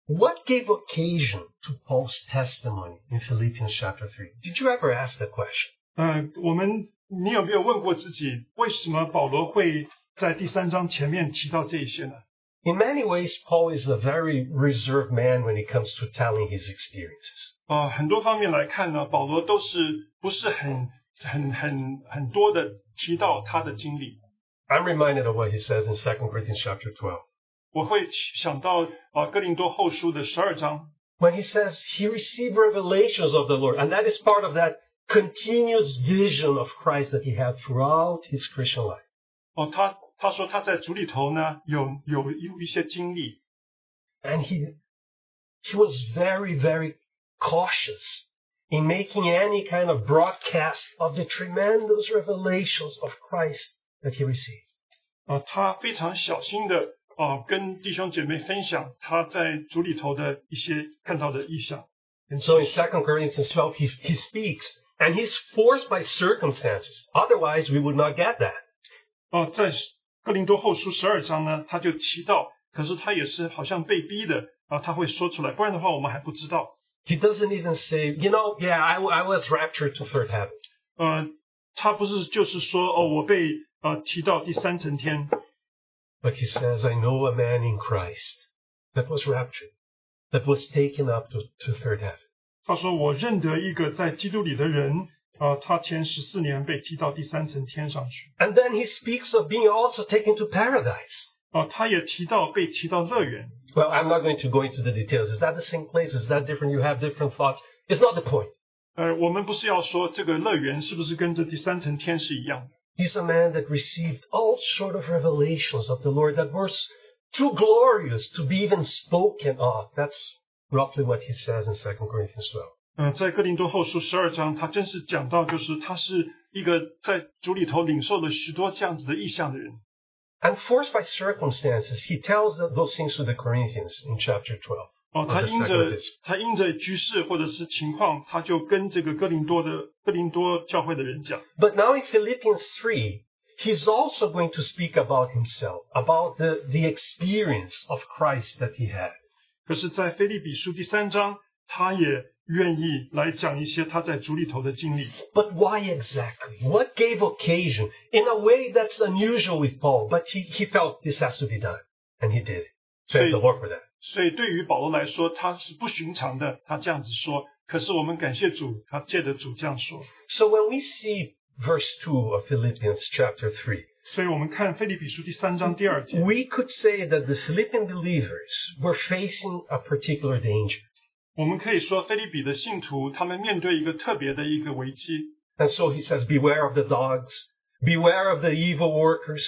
What gave occasion to Paul's testimony in Philippians chapter 3? Did you ever ask that question? 呃，我们你有没有问过自己，为什么保罗会在第三章前面提到这一些呢？ In many ways, Paul is a very reserved man when it comes to telling his experiences. 啊、很多方面来看呢，保罗都是不是很很很很多的提到他的经历。 I'm reminded of what he says in 2 Corinthians chapter 12. 我会想到啊，哥林多后书的十二章， When he says he received revelations of the Lord, and that is part of that continuous vision of Christ that he had throughout his Christian life. 哦，他 他说他在主里头呢有有有一些经历， And he, he was very, very cautious in making any kind of broadcast of the tremendous revelations of Christ that he received. 啊，他非常小心的啊跟弟兄姐妹分享他在主里头的一些看到的意象。 And so in 2 Corinthians 12, he, he speaks, and he's forced by circumstances. Otherwise, we would not get that. 哦，在 哥林多后书十二章呢，他就提到，可是他也是好像被逼的啊，他会说出来，不然的话我们还不知道。 He doesn't even say, you know, yeah, I, I was raptured to third heaven. 呃，他不是就是说哦，我被呃提到第三层天， But he says, I know a man in Christ that was raptured, that was taken up to, to third heaven. 他说我认得一个在基督里的人 啊、他前十四年被提到第三层天上去。 And then he speaks of being also taken to paradise. 哦，他也提到被提到乐园。 Well, I'm not going to go into the details. Is that the same place? Is that different? You have different thoughts. It's not the point. 呃，我们不是要说这个乐园是不是跟这第三层天是一样的？ He's a man that received all sort of revelations of the Lord that were too glorious to be even spoken of. That's roughly what he says in 2 Corinthians 12. 嗯、在哥林多后书十二章，他真是讲到，就是他是一个在主里头领受了许多这样子的意象的人。 And forced by circumstances, he tells th- those things to the Corinthians in chapter 12. 哦， Or 他 the 因 second 着 of this. 他因着局势或者是情况，他就跟这个哥林多的哥林多教会的人讲。 But now in Philippians 3, he's also going to speak about himself, about the, the experience of Christ that he had. 可是，在菲利比书第三章，他也 愿意来讲一些他在主里头的经历。 But why exactly? What gave occasion? In a way that's unusual with Paul, but he, he felt this has to be done. And he did. Thank the Lord for that. 所以对于保罗来说，他是不寻常的，他这样子说。可是我们感谢主，他借着主这样说。 So when we see verse 2 of Philippians chapter 3, 所以我们看腓立比书第三章第二节， we could say that the Philippian believers were facing a particular danger. 我们可以说腓立比的信徒他们面对一个特别的一个危机。 And so he says, beware of the dogs, beware of the evil workers,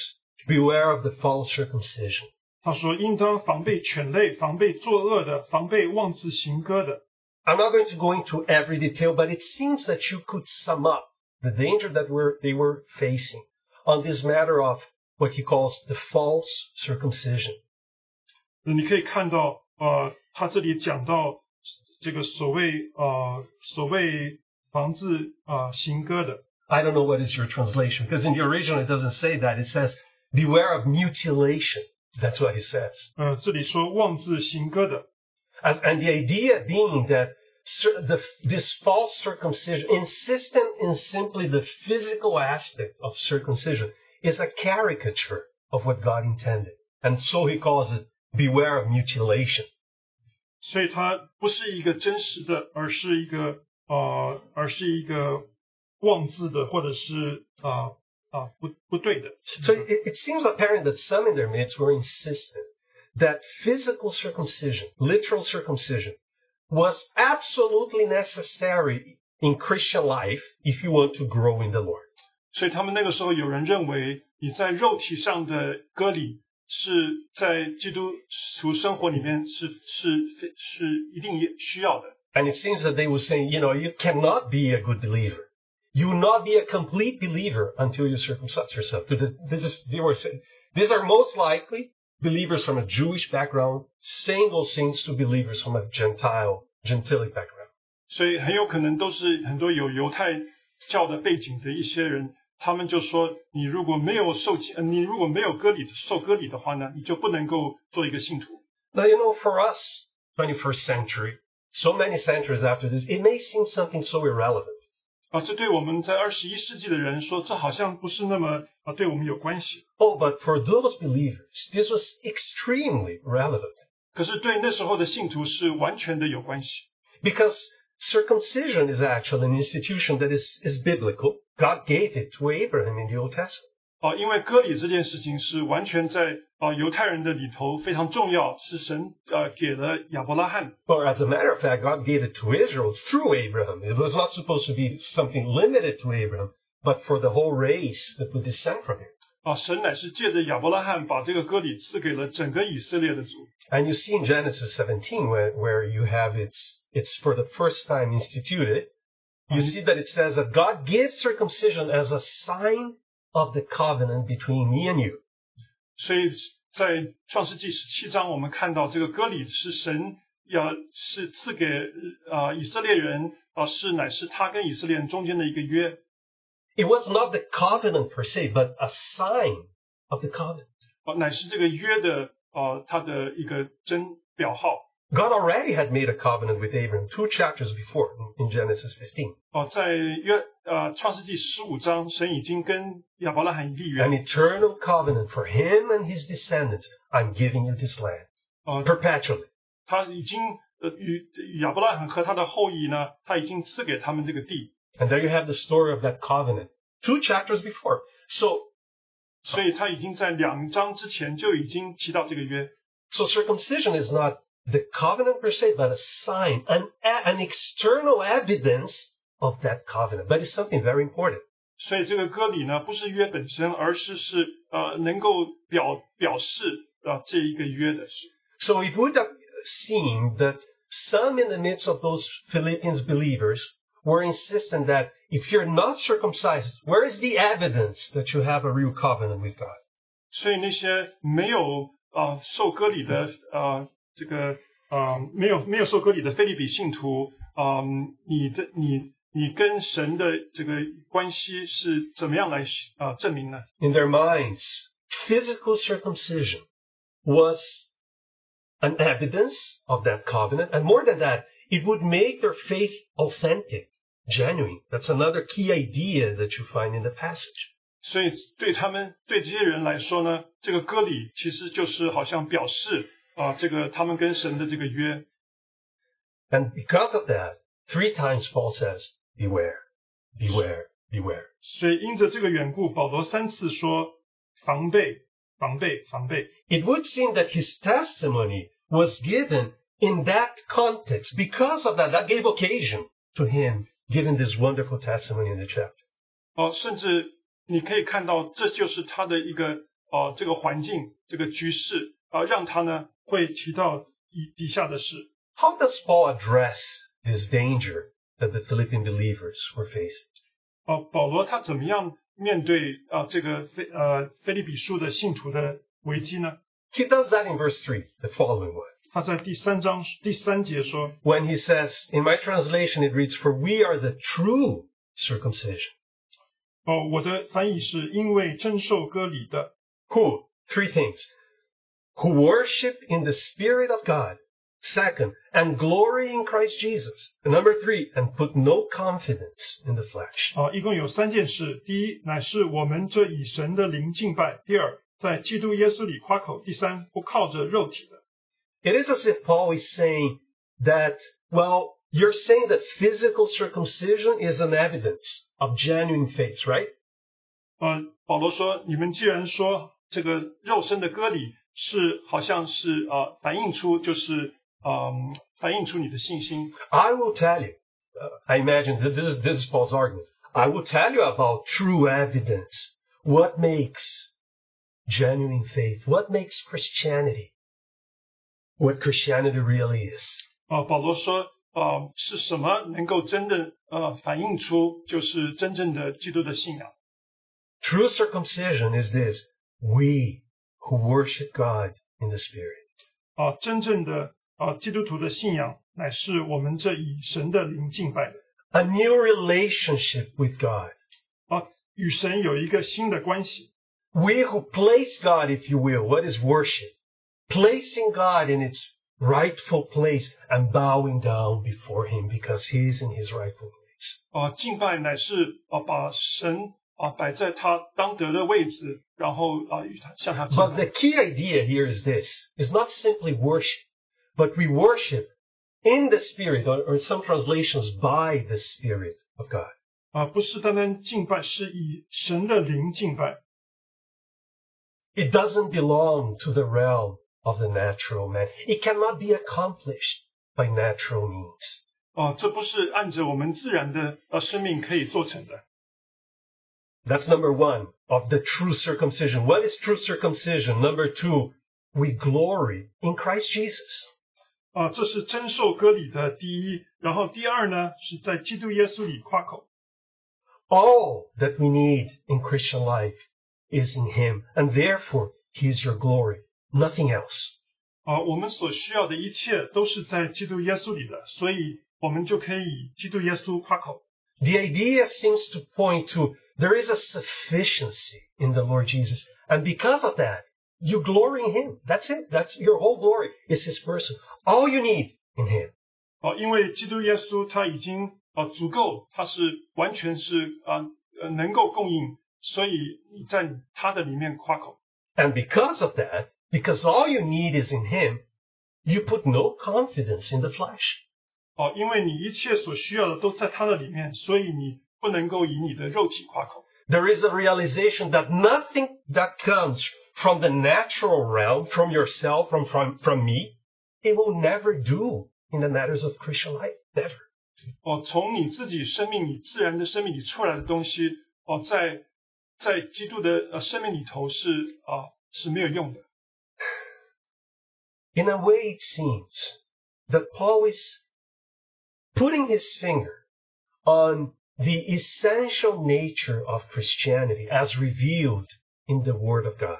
beware of the false circumcision. 他说：“应当防备犬类，防备作恶的，防备妄自行歌的。 I'm not going to go into every detail, but it seems that you could sum up the danger that were, they were facing on this matter of what he calls the false circumcision. ”你可以看到，呃，他这里讲到 这个所谓呃所谓防治啊行歌的。 I don't know what is your translation, because in the original it doesn't say that. It says, beware of mutilation. That's what he says. 呃，这里说妄自行歌的， And, and the idea being that cir- the, this false circumcision, insistent in simply the physical aspect of circumcision, is a caricature of what God intended. And so he calls it, beware of mutilation. 所以它不是一个真实的，而是一个呃，而是一个妄自的，或者是啊啊、不不对的。 So it, it seems apparent that some in their midst were insistent that physical circumcision, literal circumcision, was absolutely necessary in Christian life if you want to grow in the Lord. 所以他们那个时候有人认为，你在肉体上的割礼 是在基督徒生活里面是是是一定需要的。 And it seems that they were saying, you know, you cannot be a good believer. You will not be a complete believer until you circumcise yourself. To the- This is, they were saying, these are most likely believers from a Jewish background saying those things to believers from a Gentile, Gentilic background. 所以很有可能都是很多有犹太教的背景的一些人， 他们就说，你如果没有受洗，呃你如果没有割礼受割礼的话呢，你就不能够做一个信徒。 Now, you know, for us, 21st century, so many centuries after this, it may seem something so irrelevant. 啊，这对我们在二十一世纪的人说，这好像不是那么啊对我们有关系。 Oh, but for those believers, this was extremely relevant. 可是对那时候的信徒是完全的有关系， Because circumcision is actually an institution that is, is biblical. God gave it to Abraham in the Old Testament. 啊，因为割礼这件事情是完全在啊犹太人的里头非常重要，是神呃给了亚伯拉罕 Or as a matter of fact, God gave it to Israel through Abraham. It was not supposed to be something limited to Abraham, but for the whole race that would descend from him. 啊，神乃是借着亚伯拉罕把这个割礼赐给了整个以色列的族。 And you see in Genesis 17 where, where you have it's, it's for the first time instituted, you see that it says that God gives circumcision as a sign of the covenant between me and you. 所以在创世纪十七章，我们看到这个割礼是神要是赐给啊以色列人啊，是乃是他跟以色列人中间的一个约 It was not the covenant per se, but a sign of the covenant. 啊，乃是这个约的啊它的一个真表号 God already had made a covenant with Abraham two chapters before in, in Genesis 15. 哦、在约呃创世纪十五章，神已经跟亚伯拉罕立约 An eternal covenant for him and his descendants. I'm giving you this land 啊， perpetually. 他已经呃与亚伯拉罕和他的后裔呢，他已经赐给他们这个地， And there you have the story of that covenant two chapters before. So, 所以他已经在两章之前就已经提到这个约。 so circumcision is not the covenant per se, but a sign, an, an external evidence of that covenant. But it's something very important. 所以这个割礼呢，不是约本身，而是是呃能够表表示啊、呃、这一个约的事。 So it would have seemed that some in the midst of those Philippians believers were insistent that if you're not circumcised, where is the evidence that you have a real covenant with God? 所以那些没有啊、呃受割礼的呃 这个啊、呃没有没有受割礼的菲利比信徒啊、你的你你跟神的这个关系是怎么样来啊、呃证明呢？In their minds, physical circumcision was an evidence of that covenant. And more than that, it would make their faith authentic, genuine. That's another key idea that you find in the passage. 所以对他们对这些人来说呢，这个割礼其实就是好像表示 啊，这个他们跟神的这个约。 And because of that, three times Paul says, beware, beware, beware. 所以因着这个缘故，保罗三次说防备、防备、防备。 It would seem that his testimony was given in that context. Because of that, that gave occasion to him giving this wonderful testimony in the chapter. 哦，甚至你可以看到，这就是他的一个哦，这个环境、这个局势 啊，让他呢会提到以底下的事。 How does Paul address this danger that the Philippian believers were facing? 哦，保罗他怎么样面对啊这个菲呃菲利比书的信徒的危机呢？ He does that in verse 3, the following one. 他在第三章第三节说 When he says, in my translation, it reads, For we are the true circumcision. 哦，我的翻译是因为真受割礼的 Who? Three things. Who worship in the Spirit of God. Second, and glory in Christ Jesus. And number three, and put no confidence in the flesh. 啊，一共有三件事：第一，乃是我们这以神的灵敬拜；第二，在基督耶稣里夸口；第三，不靠着肉体的。 It is as if Paul is saying that, well, you're saying that physical circumcision is an evidence of genuine faith, right? 呃，保罗说：“你们既然说这个肉身的割礼 是好像是呃反映出就是嗯、反映出你的信心， I will tell you, uh, I imagine that this is, this is Paul's argument. I will tell you about true evidence. What makes genuine faith? What makes Christianity? What Christianity really is. 啊、保罗说：呃，是什么能够真的呃反映出就是真正的基督的信仰？ True circumcision is this. We who worship God in the Spirit. 啊、真正的啊、基督徒的信仰乃是我们这以神的灵敬拜的 A new relationship with God. 啊，与神有一个新的关系。 We who place God, if you will, what is worship? Placing God in its rightful place and bowing down before Him because He's in His rightful place. 啊，敬拜乃是啊把神 啊摆在他当得的位置，然后啊与他向他敬 But 拜 the。key idea here is this, is not simply worship, but we worship in the Spirit, or, or in some translations, by the Spirit of God. 啊，不是单单敬拜，是以神的灵敬拜。 It doesn't belong to the realm of the natural man. It cannot be accomplished by natural means. 啊，这不是按着我们自然的呃生命可以做成的。 That's number one of the true circumcision. What is true circumcision? Number two, we glory in Christ Jesus. 啊，这是真受割礼的第一。然后第二呢，是在基督耶稣里夸口。 All that we need in Christian life is in Him, and therefore He is your glory, nothing else. 啊，我们所需要的一切都是在基督耶稣里的，所以我们就可以以基督耶稣夸口。 The idea seems to point to there is a sufficiency in the Lord Jesus, and because of that, you glory in Him. That's it. That's your whole glory. It's His person. All you need in Him. 哦，因为基督耶稣他已经啊足够，他是完全是啊呃能够供应，所以你在他的里面夸口。 And because of that, because all you need is in Him, you put no confidence in the flesh. 哦，因为你一切所需要的都在他的里面，所以你 不能够以你的肉体夸口。 There is a realization that nothing that comes from the natural realm, from yourself, from, from, from me, it will never do in the matters of Christian life. Never. 哦，从你自己生命里自然的生命里出来的东西，哦，在在基督的呃生命里头是啊是没有用的。 In a way, it seems that Paul is putting his finger on the essential nature of Christianity as revealed in the Word of God.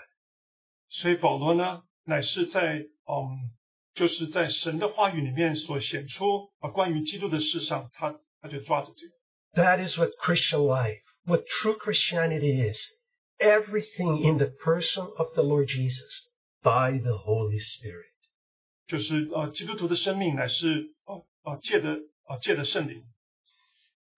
所以保罗呢，乃是在嗯，就是在神的话语里面所显出啊关于基督的事上，他他就抓着这个。 That is what Christian life, what true Christianity is. Everything in the person of the Lord Jesus by the Holy Spirit. 就是呃，基督徒的生命乃是呃 啊借的啊借的圣灵。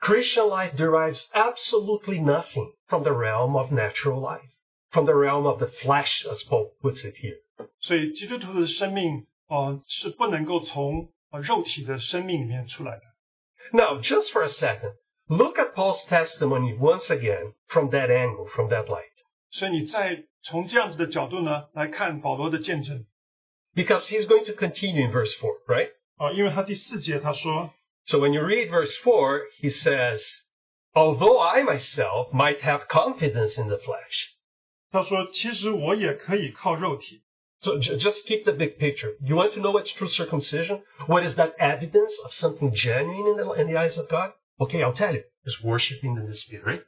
Christian life derives absolutely nothing from the realm of natural life, from the realm of the flesh, as Paul puts it here. 所以基督徒的生命啊是不能够从啊肉体的生命里面出来的。 Now, just for a second, look at Paul's testimony once again from that angle, from that light. 所以你再从这样子的角度呢来看保罗的见证 Because he's going to continue in verse 4, right? 啊，因为他第四节他说 So when you read verse 4, he says, Although I myself might have confidence in the flesh. 他说其实我也可以靠肉体 So j- just keep the big picture. You want to know what's true circumcision? What is that evidence of something genuine in the, in the eyes of God? Okay, I'll tell you. It's worshiping in the Spirit,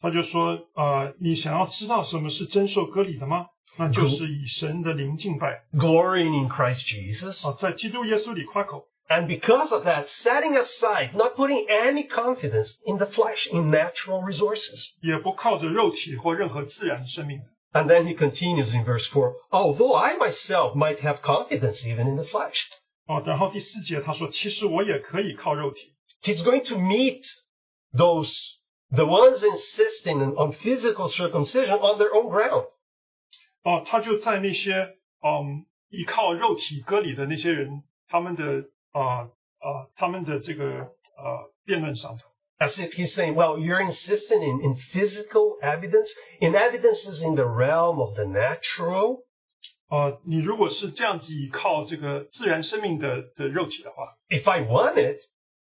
他就说啊，你想要知道什么是真受割礼的吗？那就是以神的灵敬拜 glorying in Christ Jesus. 啊，在基督耶稣里夸口 And because of that, setting aside, not putting any confidence in the flesh, in natural resources. 也不靠着肉体或任何自然的生命。 And then he continues in verse 4 Although I myself might have confidence even in the flesh. 哦，然后第四节他说，其实我也可以靠肉体。 He's going to meet those, the ones insisting on physical circumcision on their own ground. 哦，他就在那些嗯依靠肉体割礼的那些人，他们的 啊啊、他们的这个呃辩论上头。 As if he's saying, well, you're insisting in, in physical evidence, in evidences in the realm of the natural. 啊，你如果是这样子依靠这个自然生命的的肉体的话， If I wanted,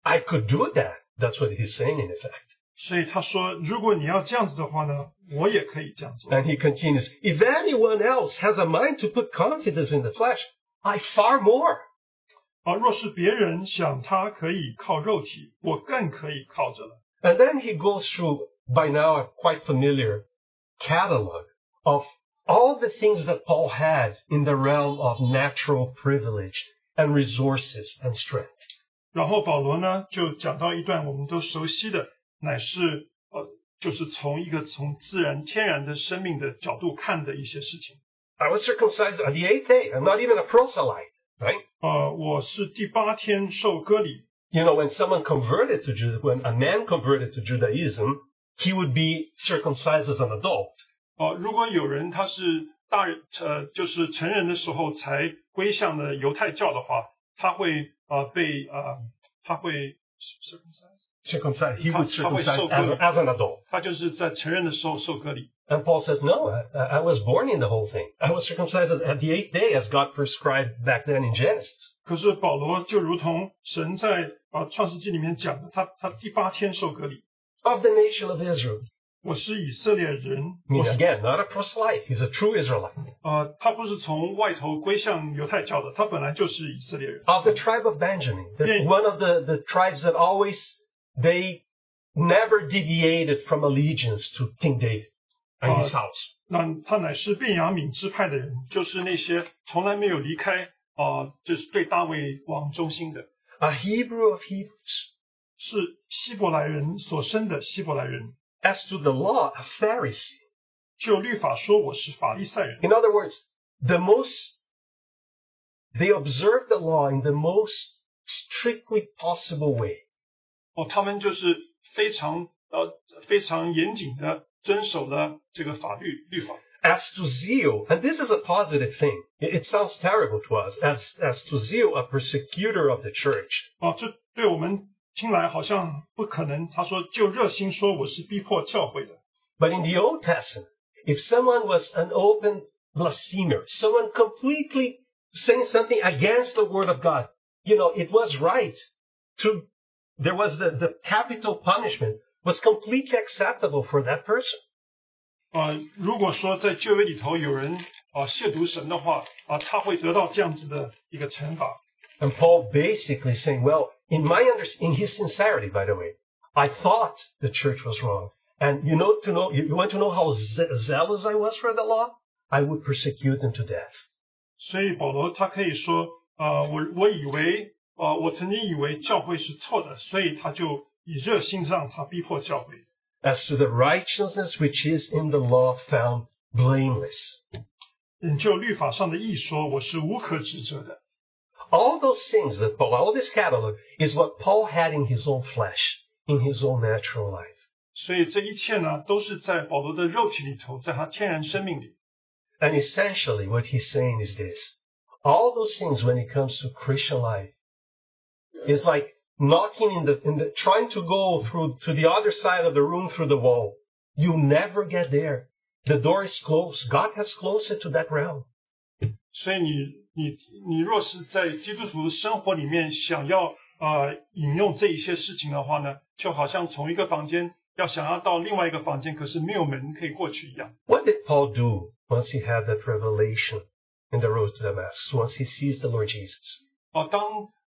I could do that. That's what he's saying in effect. 所以他说，如果你要这样子的话呢，我也可以这样做。 And he continues, if anyone else has a mind to put confidence in the flesh, I far more. 啊，若是别人想他可以靠肉体，我更可以靠着了。 And then he goes through, by now, a quite familiar catalog of all the things that Paul had in the realm of natural privilege and resources and strength. 然后保罗呢就讲到一段我们都熟悉的，乃是呃，就是从一个从自然天然的生命的角度看的一些事情。 I was circumcised on the eighth day. I'm not even a proselyte, right? 呃，我是第八天受割礼。You know, when someone converted to Judaism, when a man converted to Judaism, he would be circumcised as an adult. 哦、如果有人他是大人，呃，就是成人的时候才归向了犹太教的话，他会呃被呃他会 circumcised，Circumcised. He would How- how is circumcise so as, good? as an adult. 他就是在成人的时候受割礼。 And Paul says, no, I, I was born in the whole thing. I was circumcised at the eighth day as God prescribed back then in Genesis. 可是保罗就如同神在啊创世纪里面讲的，他他第八天受割礼。 Of the nation of Israel. 我是以色列人， I mean, 我是 again, not a proselyte. He's a true Israelite. 呃，他不是从外头归向犹太教的，他本来就是以色列人。 Of the tribe of Benjamin. The- Yeah. One of the, the tribes that always, they never deviated from allegiance to King David and his Uh, house. 那他乃是便雅悯支派的人，就是那些从来没有离开啊、就是对大卫王忠心的， A Hebrew of Hebrews. 是希伯来人所生的希伯来人。 As to the law, a Pharisee. 就律法说我是法利赛人， In other words, the most, they observed the law in the most strictly possible way. 哦，他们就是非常呃非常严谨的遵守了这个法律律法。 As to zeal, and this is a positive thing. It, it sounds terrible to us. As, as to zeal, a persecutor of the church. 哦，这对我们听来好像不可能。他说就热心说我是逼迫教会的， But in the Old Testament, if someone was an open blasphemer, someone completely saying something against the word of God, you know, it was right to, there was the, the capital punishment was completely acceptable for that person. 呃，如果说在旧约里头有人啊、亵渎神的话啊、他会得到这样子的一个惩罚。 And Paul basically saying, well, in my under, in his sincerity, by the way, I thought the church was wrong. And you know, to know, you, you want to know how ze- zealous I was for the law? I would persecute them to death. 所以保罗他可以说，啊，我我以为， 啊，我曾经以为教会是错的，所以他就以热心让他逼迫教会。 As to the righteousness which is in the law found blameless. 嗯，就律法上的义说，我是无可指责的。 All those things that Paul, all this catalog is what Paul had in his own flesh, in his own natural life. 所以这一切呢，都是在保罗的肉体里头，在他天然生命里。 And essentially what he's saying is this. All those things when it comes to Christian life is like knocking in the, in the, trying to go through to the other side of the room through the wall. You'll never get there. The door is closed. God has closed it to that realm. 所以你你你若是在基督徒生活里面想要呃引用这一些事情的话呢，就好像从一个房间要想要到另外一个房间，可是没有门可以过去一样。 What did Paul do once he had that revelation in the road to Damascus, once he sees the Lord Jesus? 哦，当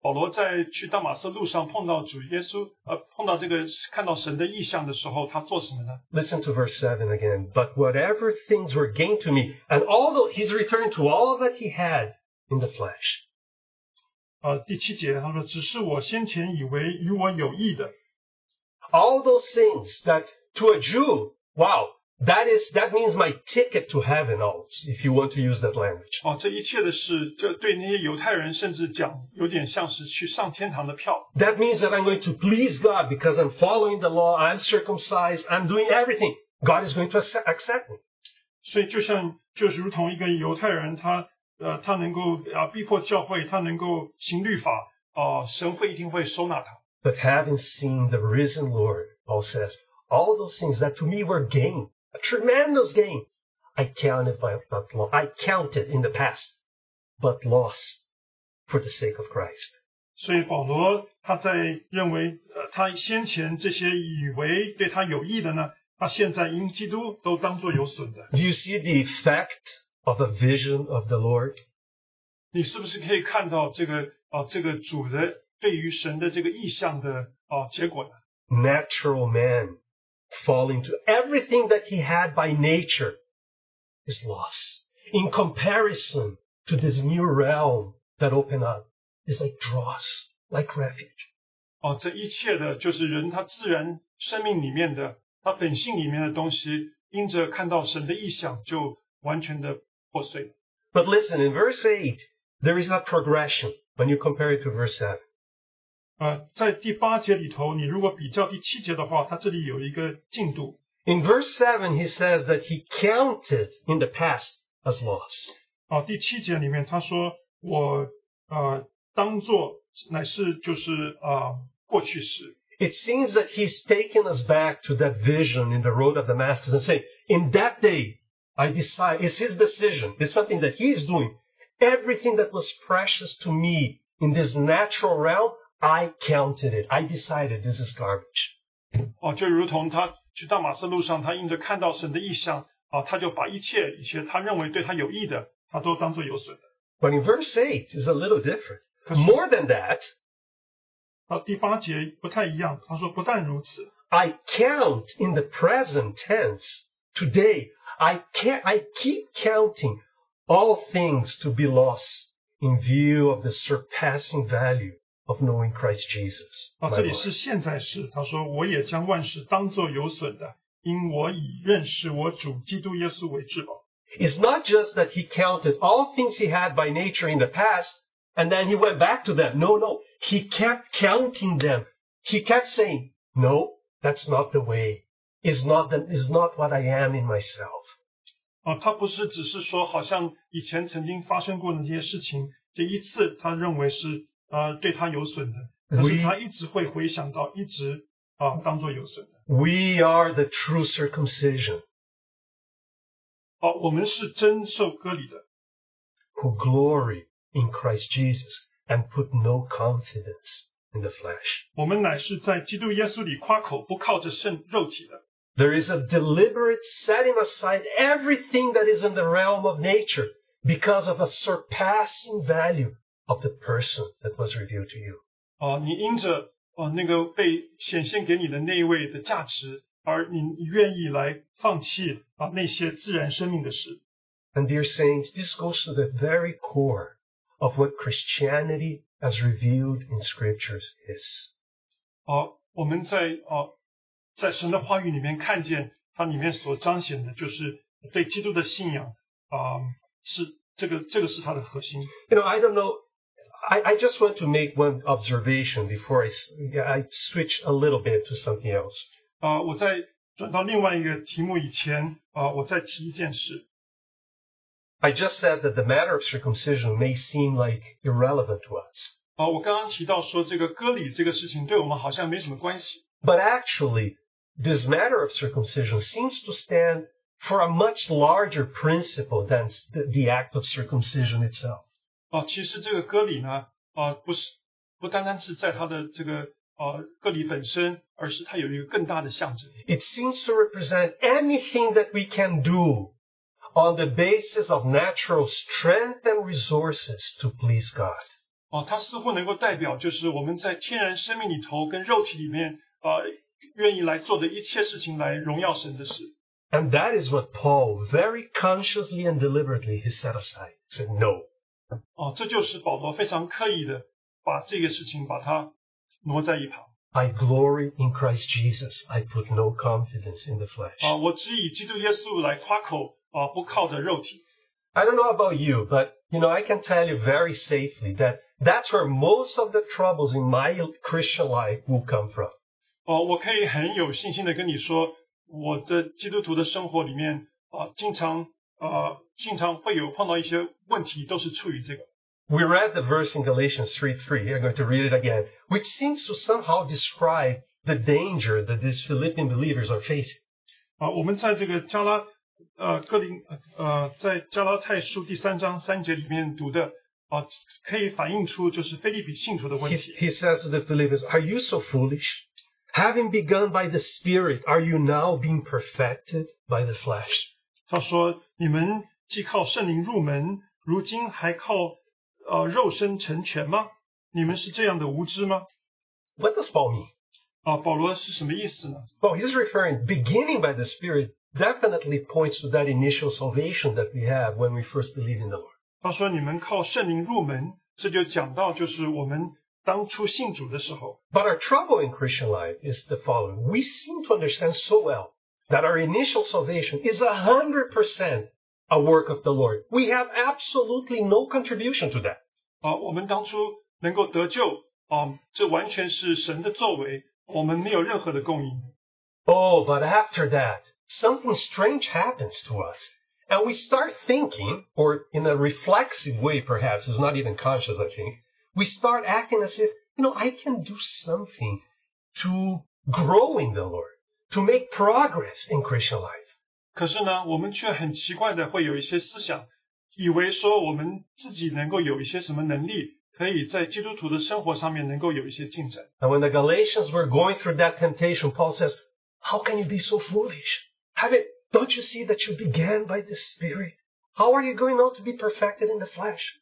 保罗在去大马色路上碰到主耶稣，呃，碰到这个看到神的意象的时候，他做什么呢？ Listen to verse 7 again. But whatever things were gained to me, and although he's returning to all that he had in the flesh. 呃，第七节他说：“只是我先前以为与我有益的， All those things that to a Jew, wow, that is, that means my ticket to heaven almost, if you want to use that language. 哦，这一切的事，这对那些犹太人甚至讲，有点像是去上天堂的票。 That means that I'm going to please God because I'm following the law, I'm circumcised, I'm doing everything. God is going to accept, accept me. 所以就像就是如同一个犹太人，他呃他能够啊逼迫教会，他能够行律法，啊、神会一定会收纳他。 But having seen the risen Lord, Paul says, all those things that to me were gain, a tremendous gain, I counted by not lo- I counted in the past, but lost for the sake of Christ. 所以保罗他在认为，呃，他先前这些以为对他有益的呢，他现在因基督都当作有损的。 Do you see the effect of a vision of the Lord? 你是不是可以看到这个啊、这个主的对于神的这个意象的啊、结果呢？ Natural man falling to everything that he had by nature is lost. In comparison to this new realm that opened up, is like dross, like refuge. 啊，这一切的就是人他自然生命里面的，他本性里面的东西，因着看到神的意象，就完全的破碎了。 But listen, in verse 8, there is a progression when you compare it to verse 7. 呃，在第八节里头，你如果比较第七节的话，它这里有一个进度。In verse seven, he says that he counted in the past as loss. it seems that he's taken us back to that vision in the road of Damascus and saying, in that day, I decide, it's his decision, it's something that he's doing. Everything that was precious to me in this natural realm, I counted it. I decided this is garbage. 哦，就如同他去大马士路上，他因着看到神的意象啊，他就把一切一切他认为对他有益的，他都当做有损的。 But in verse 8 is a little different. More than that, 到第八节不太一样，他说不但如此， I count in the present tense. Today, I can I keep counting all things to be lost in view of the surpassing value of knowing Christ Jesus. 啊， my 这里 Lord. 是现在时，他说我也将万事当作有损的，因我以认识我主基督耶稣为至宝。 It's not just that he counted all things he had by nature in the past and then he went back to them. No, no. He kept counting them. He kept saying, no, that's not the way. Is not the, is not what I am in myself. 啊，他不是只是说好像以前曾经发生过的这些事情，这一次他认为是 呃对他有损的，可是他一直会回想到，一直啊当做有损的。 We are the true circumcision 哦，我们是真受割礼的， who glory in Christ Jesus and put no confidence in the flesh. 我们乃是在基督耶稣里夸口，不靠着圣肉体的。 There is a deliberate setting aside everything that is in the realm of nature because of a surpassing value of the person that was revealed to you. 啊，你因着啊那个被显现给你的那一位的价值，而你你愿意来放弃啊那些自然生命的事。 And dear saints, this goes to the very core of what Christianity as revealed in scriptures is. 啊，我们在啊在神的话语里面看见它里面所彰显的，就是对基督的信仰啊，是这个这个是它的核心。 You know, I don't know I, I just want to make one observation before I, s- I switch a little bit to something else. 啊、我在转到另外一个题目以前，啊、我再提一件事。 I just said that the matter of circumcision may seem like irrelevant to us, 啊、我刚刚提到说这个割礼这个事情对我们好像没什么关系， but actually, this matter of circumcision seems to stand for a much larger principle than s- the, the act of circumcision itself. 啊、其实这个割礼呢，啊、不是不单单是在它的这个呃割礼本身，而是它有一个更大的象征。 It seems to represent anything that we can do on the basis of natural strength and resources to please God. 啊，它似乎能够代表就是我们在天然生命里头跟肉体里面啊、愿意来做的一切事情来荣耀神的事。 And that is what Paul very consciously and deliberately he set aside. He said, no, 哦，这就是保罗非常刻意的把这个事情把它挪在一旁。 I glory in Christ Jesus. I put no confidence in the flesh. 啊，我只以基督耶稣来夸口啊，不靠着肉体。 I don't know about you, but you know, I can tell you very safely that that's where most of the troubles in my Christian life will come from. 哦，我可以很有信心的跟你说，我的基督徒的生活里面啊，经常 啊，经常会有碰到一些问题，都是出于这个。 We read the verse in Galatians 3 3. I'm going to read it again, which seems to somehow describe the danger that these Philippian believers are facing. 啊，我们在这个加拉呃哥林呃在加拉太书第三章三节里面读的啊，可以反映出就是菲利比信徒的问 He, 题。 he says to the Philippians, Are you so foolish? Having begun by the Spirit, are you now being perfected by the flesh? 他说：“你们既靠圣灵入门，如今还靠呃肉身成全吗？你们是这样的无知吗 What does Paul mean?？” 啊，保罗是什么意思呢？ Well, he's referring, beginning by the Spirit definitely points to that initial salvation that we have when we first believe in the Lord. 他说：“你们靠圣灵入门，这就讲到就是我们当初信主的时候。 But our trouble in Christian life is the following. We seem to understand so well that our initial salvation is a hundred percent a work of the Lord. We have absolutely no contribution to that. 啊，我们当初能够得救啊，这完全是神的作为，我们没有任何的供应。 Oh, but after that, something strange happens to us. And we start thinking, or in a reflexive way perhaps, it's not even conscious, I think, we start acting as if, you know, I can do something to grow in the Lord, to make progress in Christian life. 可是呢，我们却很奇怪的会有一些思想，以为说我们自己能够有一些什么能力，可以在基督徒的生活上面能够有一些进展。 And when the Galatians were going through that temptation, Paul says, How can you be so foolish? Haven't, don't you see that you began by the Spirit? How are you going now to be perfected in the flesh?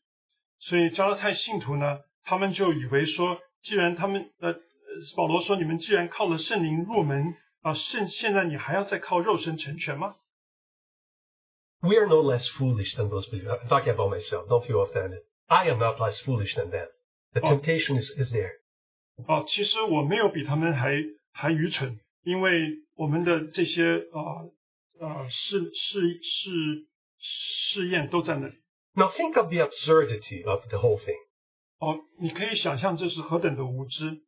所以加拉太信徒呢，他们就以为说，既然他们呃，呃保罗说你们既然靠了圣灵入门 啊，现现在你还要再靠肉身成全吗？ We are no less foolish than those believers. I'm talking about myself. Don't feel offended. I am not less foolish than them. The Oh. temptation is, is there. 啊，其实我没有比他们还还愚蠢，因为我们的这些啊啊试试试试验都在那里。 Now think of the absurdity of the whole thing. 哦，你可以想象这是何等的无知。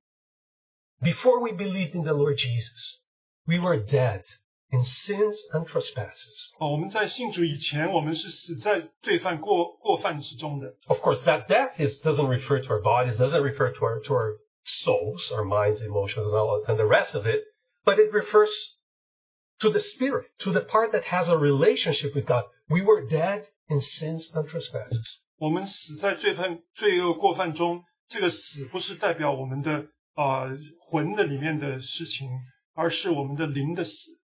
Before we believed in the Lord Jesus, we were dead in sins and trespasses. 哦，我们在信主以前，我们是死在罪犯过过犯之中的。 Of course, that death is, doesn't refer to our bodies, doesn't refer to our, to our souls, our minds, emotions, and, all, and the rest of it, but it refers to the spirit, to the part that has a relationship with God. We were dead in sins and trespasses. 我们死在罪犯罪恶过犯中，这个死不是代表我们的啊、魂的里面的事情， 而是我们的灵的死。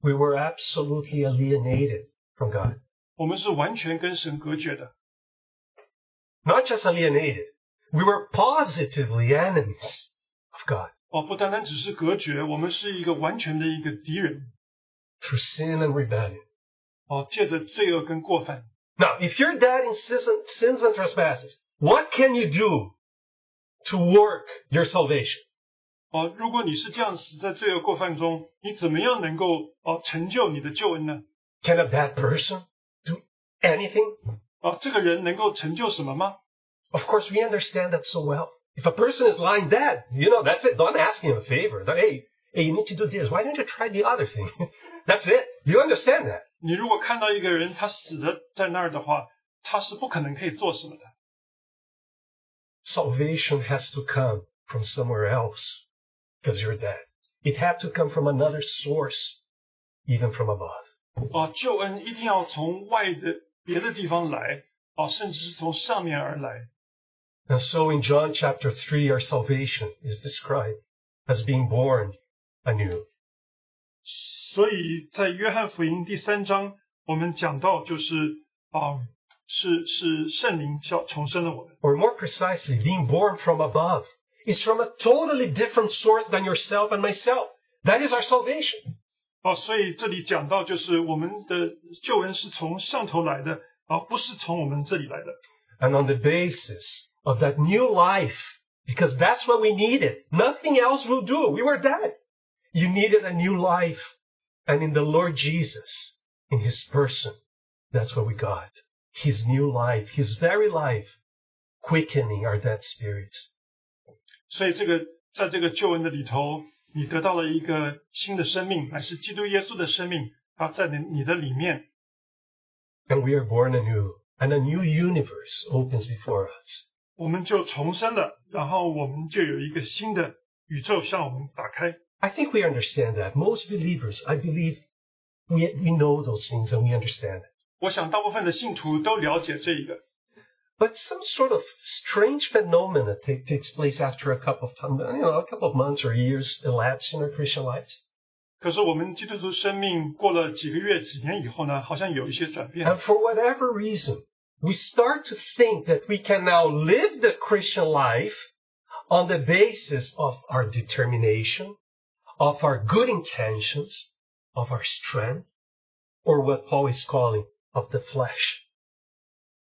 We were absolutely alienated from God. 我们是完全跟神隔绝的。 Not just alienated, we were positively enemies of God 哦，不单单只是隔绝，我们是一个完全的一个敌人。 through sin and rebellion. 哦，借着罪恶跟过犯。 Now, if you're dead in sins and, sins and trespasses, what can you do to work your salvation? 哦，如果你是这样死在罪恶过犯中，你怎么样能够哦成就你的救恩呢？ Can a bad person do anything? 哦，这个人能够成就什么吗？ Of course, we understand that so well. If a person is lying dead, you know, that's it. Don't ask him a favor. Hey, hey, you need to do this. Why don't you try the other thing? that's it. You understand that. 你如果看到一个人他死的在那儿的话，他是不可能可以做什么的。 Salvation has to come from somewhere else because you're dead. It had to come from another source, even from above. 啊，救恩一定要从外的别的地方来，啊，甚至是从上面而来。 And so in John chapter 3, our salvation is described as being born anew. 所以在约翰福音第三章，我们讲到就是啊，是是圣灵叫重生了我们。 Or more precisely, being born from above. It's from a totally different source than yourself and myself. That is our salvation. 哦，所以这里讲到就是我们的救恩是从上头来的，而不是从我们这里来的。 And on the basis of that new life, because that's what we needed. Nothing else will do. We were dead. You needed a new life. And in the Lord Jesus, in His person, that's what we got. His new life, His very life, quickening our dead spirits. 所以这个在这个救恩的里头，你得到了一个新的生命，乃是基督耶稣的生命啊，在你你的里面 And we are born anew. And a new universe opens before us. 我们就重生了，然后我们就有一个新的宇宙向我们打开。I think we understand that. Most believers, I believe, we, we know those things and we understand it. 我想大部分的信徒都了解这一个，But some sort of strange phenomena take, takes place after a couple of time, you know, a couple of months or years elapse in our Christian lives. 可是我们基督徒生命过了几个月、几年以后呢，好像有一些转变。 And for whatever reason, we start to think that we can now live the Christian life on the basis of our determination, of our good intentions, of our strength, or what Paul is calling of the flesh.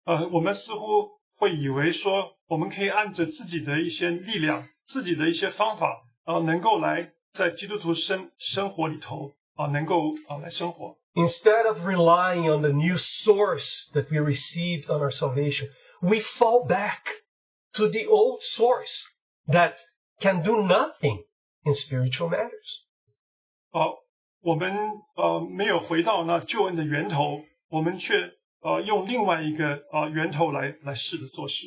呃，我们似乎会以为说，我们可以按着自己的一些力量、自己的一些方法，啊、能够来在基督徒生生活里头啊、能够啊、来生活。 Instead of relying on the new source that we received on our salvation, we fall back to the old source that can do nothing in spiritual matters. 啊、我们呃没有回到那救恩的源头，我们却 呃用另外一个呃源头来来试着做事。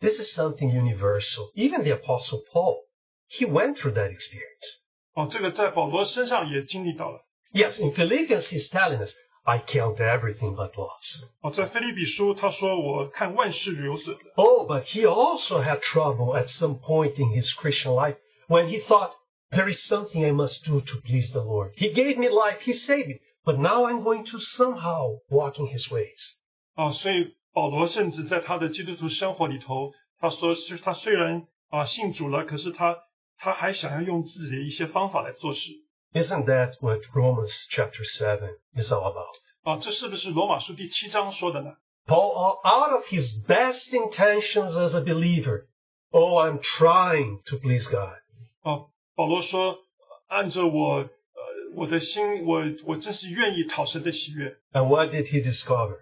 This is something universal. Even the Apostle Paul, he went through that experience. 哦，这个在保罗身上也经历到了。Yes, in Philippians he's telling us, I count everything but loss. 哦，在腓立比书他说我看万事如损。Oh, but he also had trouble at some point in his Christian life when he thought there is something I must do to please the Lord. He gave me life, he saved me, but now I'm going to somehow walk in his ways. 啊，所以保罗甚至在他的基督徒生活里头，他说是他虽然啊信主了，可是他他还想要用自己的一些方法来做事 Isn't that what Romans chapter 7 is all about? 啊，这是不是罗马书第七章说的呢？ Paul, out of his best intentions as a believer, oh, I'm trying to please God. 啊，保罗说，按照我呃 我的心，我我真是愿意讨神的喜悦。 And what did he discover?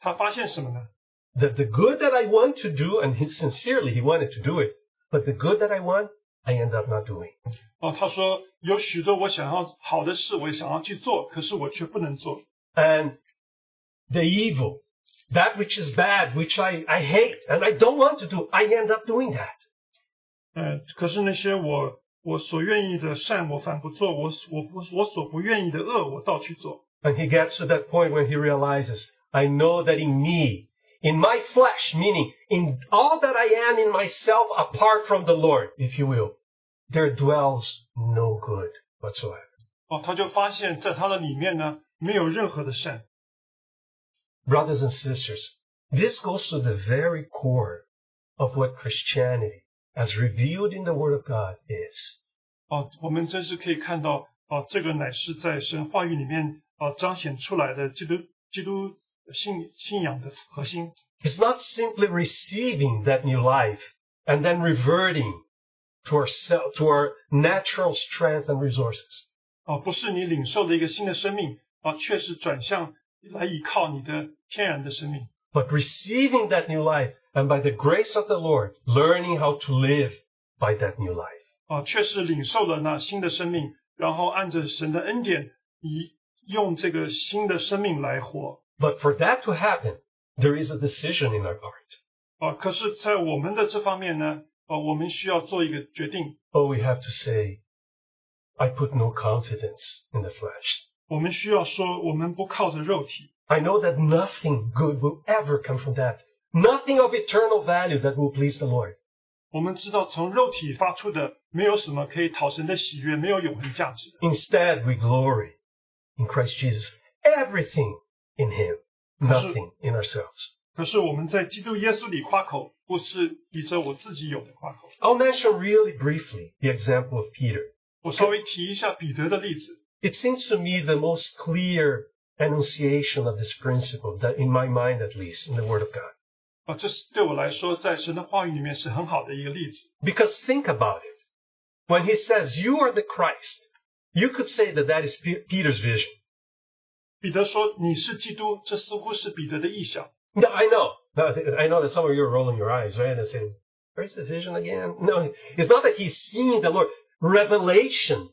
他发现什么呢？ That the good that I want to do, and he sincerely he wanted to do it, but the good that I want, I end up not doing. 啊，他说有许多我想要好的事，我也想要去做，可是我却不能做。 And the evil, that which is bad, which I, I hate and I don't want to do, I end up doing that. 嗯，可是那些我 我所愿意的善，我反不做；我我不我所不愿意的恶，我倒去做。 And he gets to that point when he realizes, I know that in me, in my flesh, meaning in all that I am in myself apart from the Lord, if you will, there dwells no good whatsoever. 哦，他就发现，在他的里面呢，没有任何的善。 Brothers and sisters, this goes to the very core of what Christianity, as revealed in the Word of God, is. 哦，我们真是可以看到，哦，这个乃是在神话语里面哦彰显出来的基督基督信信仰的核心。 It's not simply receiving that new life and then reverting to our, self, to our natural strength and resources. 哦，不是你领受的一个新的生命，啊，却是转向来依靠你的天然的生命。 but receiving that new life and by the grace of the Lord, learning how to live by that new life. 啊，却是领受了那新的生命，然后按着神的恩典，以用这个新的生命来活。 But for that to happen, there is a decision in our part. 啊，可是，在我们的这方面呢，啊，我们需要做一个决定， Oh, we have to say, I put no confidence in the flesh. 我们需要说，我们不靠着肉体， I know that nothing good will ever come from that. Nothing of eternal value that will please the Lord. 我们知道从肉体发出的没有什么可以讨神的喜悦，没有永恒价值的。 Instead, we glory in Christ Jesus. Everything in Him, nothing in ourselves. 可是我们在基督耶稣里夸口，不是以着我自己有的夸口。 I'll mention really briefly the example of Peter. 我稍微提一下彼得的例子。 It seems to me the most clear enunciation of this principle, that in my mind at least, in the Word of God. 啊，这是对我来说，在神的话语里面是很好的一个例子。 Because think about it. When he says, You are the Christ, you could say that that is Pe- Peter's vision. 彼得说：“你是基督。”这似乎是彼得的意象。 No, I know. No, I know that some of you are rolling your eyes, right? And saying, Where's the vision again? No, it's not that he's seeing the Lord. Revelation.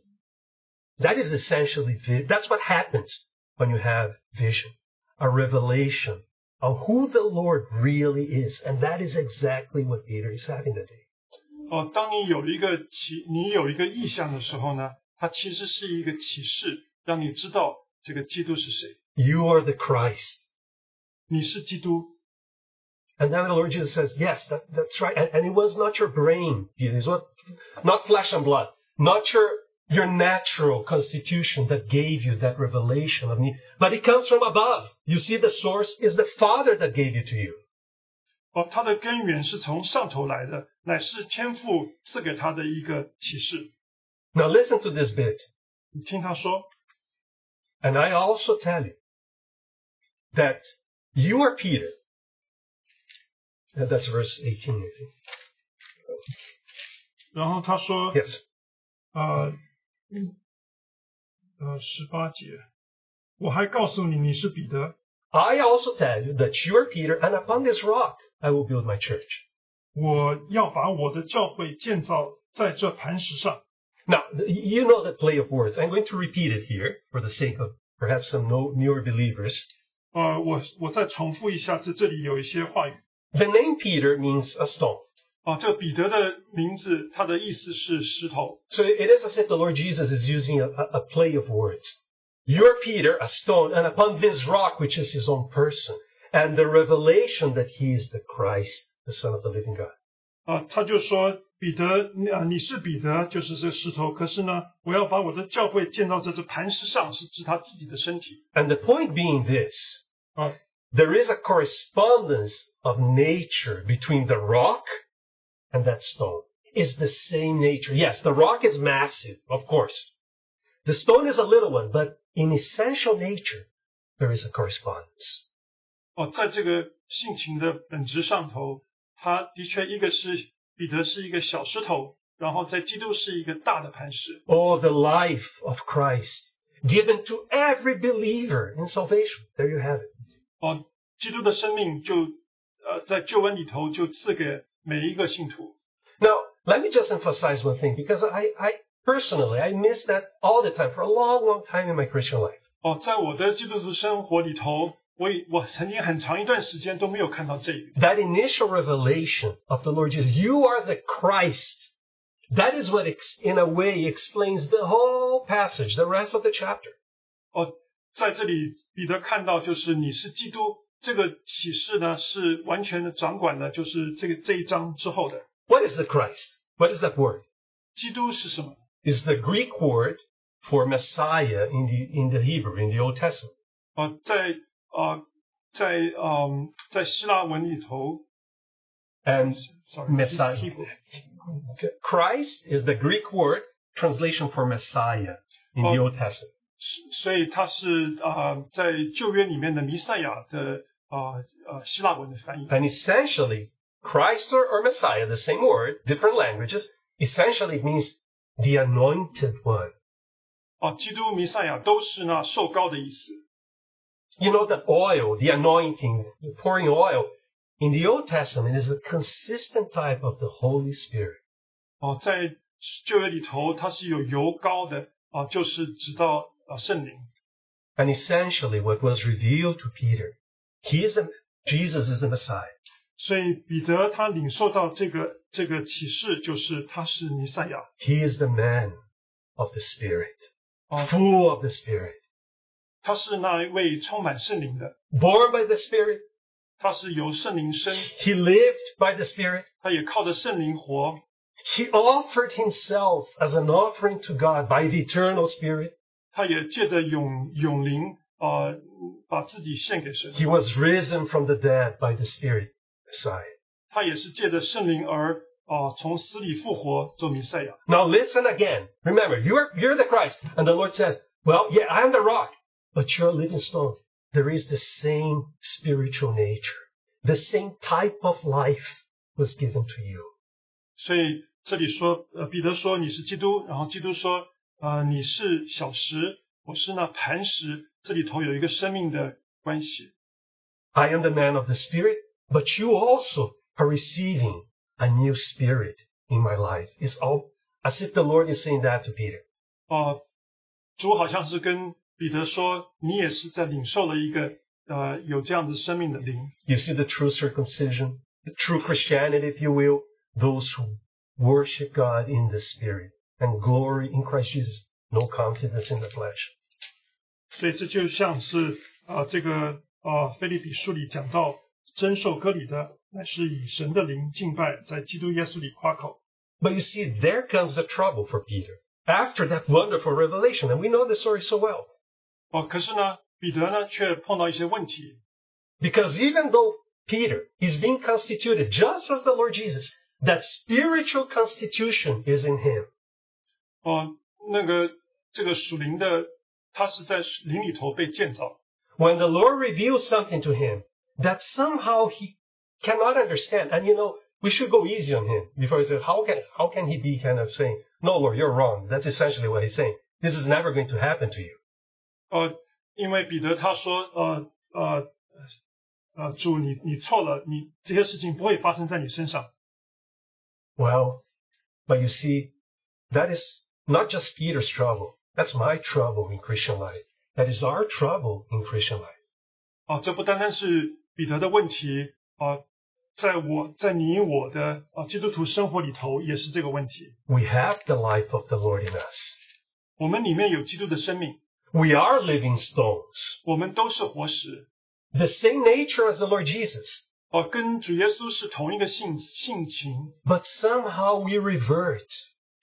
That is essentially, vi- that's what happens when you have vision. A revelation of who the Lord really is. And that is exactly what Peter is having today. 哦，当你有一个启，你有一个意象的时候呢，它其实是一个启示，让你知道这个基督是谁。 You are the Christ. 你是基督。 And then the Lord Jesus says, yes, that, that's right. And, and it was not your brain, Peter. It was not flesh and blood, not your, your natural constitution that gave you that revelation of me, but it comes from above. You see, the source is the Father that gave it to you. 哦，它的根源是从上头来的，乃是天父赐给他的一个启示。 Now listen to this bit. 你听他说， And I also tell you that you are Peter. And that's verse 18, I think. 然后他说， Yes. 呃， 嗯呃，十八节，我还告诉你，你是彼得， I also tell you that you are Peter, and upon this rock I will build my church. 我要把我的教会建造在这磐石上。 Now, th- you know the play of words. I'm going to repeat it here for the sake of perhaps some no, newer believers. 呃，我我再重复一下，这这里有一些话语。 The name Peter means a stone. 啊，这个彼得的名字，它的意思是石头。 So it is as if the Lord Jesus is using a, a, a play of words. You're Peter, a stone, and upon this rock, which is his own person, and the revelation that he is the Christ, the Son of the living God. 啊，他就说彼得，啊，你是彼得，就是这石头。可是呢，我要把我的教会建造在这磐石上，是指他自己的身体。 And the point being this, 啊， there is a correspondence of nature between the rock and that stone. It's the same nature. Yes, the rock is massive, of course. The stone is a little one, but in essential nature, there is a correspondence. 哦，在这个性情的本质上头，他的确一个是彼得是一个小石头，然后在基督是一个大的磐石。 Oh, the life of Christ given to every believer in salvation. There you have it. 哦，基督的生命就呃在救恩里头就赐给 每一个信徒。 Now, let me just emphasize one thing because I, I personally, I miss that all the time for a long, long time in my Christian life. 哦，在我的基督徒生活里头，我也我曾经很长一段时间都没有看到这一个。 That initial revelation of the Lord Jesus, you are the Christ. That is what, ex- in a way, explains the whole passage, the rest of the chapter. 哦，在这里彼得看到就是你是基督 这个启示呢，是完全的掌管了，就是这个这一章之后的 What is the Christ? What is that word? 基督是什么？ It's the Greek word for Messiah in the, in the Hebrew, in the Old Testament. 哦，在啊、在嗯、在希腊文里头 And ，sorry， Messiah. Hebrew Christ is the Greek word translation for Messiah in the Oh. Old Testament. 所以它是啊、在旧约里面的弥赛亚的 啊呃希腊文的翻译。 And essentially, Christ or, or Messiah, the same word, different languages, essentially it means the anointed one. 哦，基督弥赛亚都是那受膏的意思。 You know that oil, the anointing, the pouring oil in the Old Testament is a consistent type of the Holy Spirit. 哦，在旧约里头，它是有油膏的啊，就是指到啊圣灵。 And essentially what was revealed to Peter, he is a, Jesus is the Messiah. 所以彼得他领受到这个这个启示，就是他是弥赛亚 He is the man of the Spirit, 啊， full of the Spirit, 他是那一位充满圣灵的， born by the Spirit. 他是由圣灵生， He lived by the Spirit. 他也靠着圣灵活， He offered himself as an offering to God by the eternal Spirit. 他也借着永永灵 啊、把自己献给神。 He was risen from the dead by the Spirit, Messiah. 他也是借着圣灵而啊、从死里复活做弥赛亚。 Now listen again. Remember, you're, you're the Christ. And the Lord says, well, yeah, I'm the rock, but you're a living stone. There is the same spiritual nature. The same type of life was given to you. 所以这里说，呃，彼得说你是基督，然后基督说，啊、你是小石，我是那磐石。 这里头有一个生命的关系。 I am the man of the Spirit, but you also are receiving a new spirit in my life. It's all as if the Lord is saying that to Peter. 啊、主好像是跟彼得说，你也是在领受了一个呃有这样子生命的灵。 You see the true circumcision, the true Christianity, if you will, those who worship God in the Spirit and glory in Christ Jesus, no confidence in the flesh. 所以这就像是啊、呃，这个啊、呃，腓立比书里讲到，真受割礼的乃是以神的灵敬拜，在基督耶稣里夸口。But you see, there comes the trouble for Peter after that wonderful revelation, and we know the story so well. 哦，可是呢，彼得呢却碰到一些问题。Because even though Peter is being constituted just as the Lord Jesus, that spiritual constitution is in him. 哦，那个这个属灵的 他是在灵里头被建造。 When the Lord reveals something to him that somehow he cannot understand, and you know, we should go easy on him before he says, how can, how can he be kind of saying, no, Lord, you're wrong. That's essentially what he's saying. This is never going to happen to you. 呃，因为彼得他说，呃呃呃，主你你错了，你这些事情不会发生在你身上。 Well, but you see, that is not just Peter's trouble. That's my trouble in Christian life. That is our trouble in Christian life. 啊，这不单单是彼得的问题啊，在我在你我的啊基督徒生活里头也是这个问题。 We have the life of the Lord in us. 我们里面有基督的生命， We are living stones. 我们都是活石， The same nature as the Lord Jesus. 哦、跟主耶稣是同一个性性情， But somehow we revert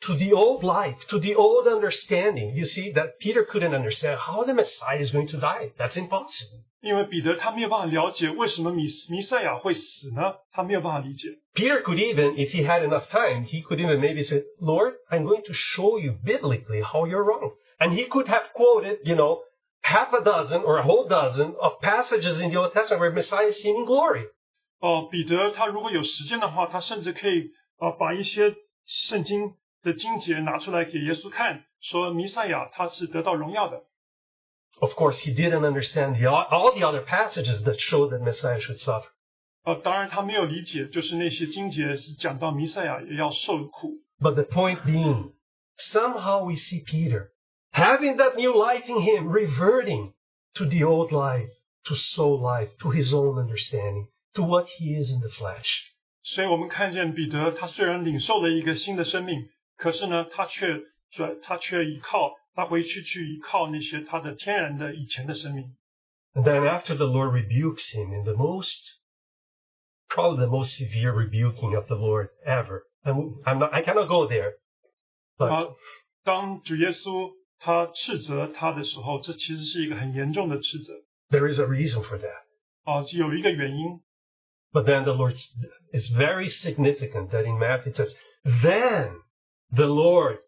to the old life, to the old understanding. You see, that Peter couldn't understand how the Messiah is going to die. That's impossible. 因为彼得他没有办法了解为什么弥弥赛亚会死呢？他没有办法理解。 Peter could even, if he had enough time, he could even maybe say, Lord, I'm going to show you biblically how you're wrong. And he could have quoted, you know, half a dozen or a whole dozen of passages in the Old Testament where Messiah is seen in glory. 哦，彼得他如果有时间的话，他甚至可以呃把一些圣经 的经节拿出来给耶稣看，说弥赛亚他是得到荣耀的。 Of course, he didn't understand the, all the other passages that show that Messiah should suffer. 呃，当然他没有理解，就是那些经节是讲到弥赛亚也要受苦。 But the point being, somehow we see Peter having that new life in him, reverting to the old life, to soul life, to his own understanding, to what he is in the flesh. 所以我们看见彼得，他虽然领受了一个新的生命， 可是呢，他却转，他却依靠，他回去去依靠那些他的天然的以前的生命。 And then after the Lord rebukes him in the most, probably the most severe rebuking of the Lord ever. And I'm not, I cannot go there. 啊 But，当主耶稣他斥责他的时候，这其实是一个很严重的斥责 there is a reason for that. 啊，有一个原因。 But then the Lord, it's very significant that in Matthew it says, then the Lord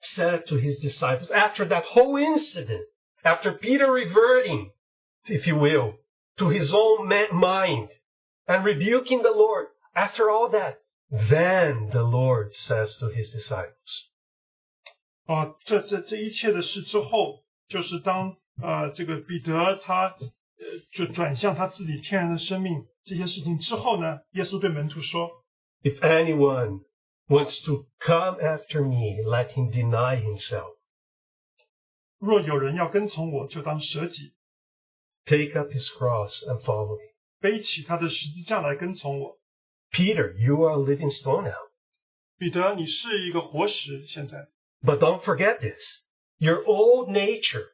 said to his disciples, after that whole incident, after Peter reverting, if you will, to his own ma- mind and rebuking the Lord, after all that, then the Lord says to his disciples, 啊，这这这一切的事之后，就是当呃这个彼得他 就转向他自己天然的生命这些事情之后呢，耶稣对门徒说 If anyone wants to come after me, let him deny himself, 若有人要跟从我，就当舍己， take up his cross, and follow me. 背起他的十字架来跟从我。 Peter, you are a living stone now. 彼得，你是一个活石，现在， But don't forget this. Your old nature,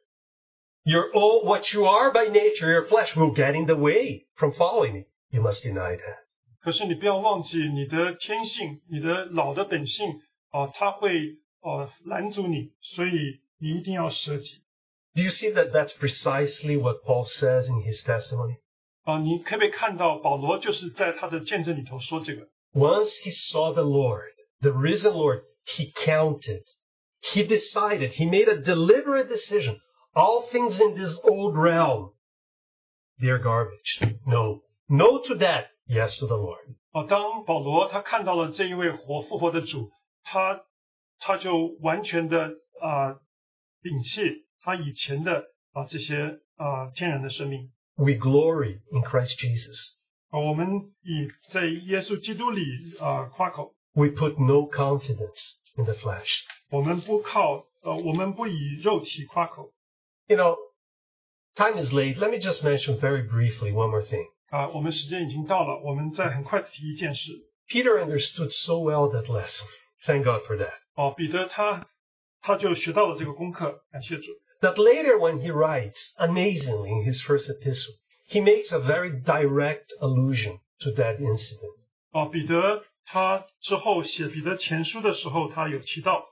your old, what you are by nature, your flesh will get in the way from following me. You must deny that. 可是你不要忘记你的天性，你的老的本性啊，它会呃拦阻你，所以你一定要舍己 Do you see that that's precisely what Paul says in his testimony? 啊。你可不可以看到保罗就是在他的见证里头说这个？ Once he saw the Lord, the risen Lord, he counted. He decided, he made a deliberate decision. All things in this old realm, they're garbage. No. No to that. Yes to the Lord. 啊，当保罗他看到了这一位活复活的主，他他就完全的啊摒弃他以前的啊这些啊天然的生命 We glory in Christ Jesus. 啊，我们以在耶稣基督里啊夸口， We put no confidence in the flesh. 我们不靠呃我们不以肉体夸口 You know, time is late. Let me just mention very briefly one more thing. 啊，我们时间已经到了，我们再很快的提一件事 Peter understood so well that lesson. Thank God for that. 哦，彼得他他就学到了这个功课，感谢主。 That later when he writes, amazingly, in his first epistle, he makes a very direct allusion to that incident. 哦，彼得他之后写彼得前书的时候，他有提到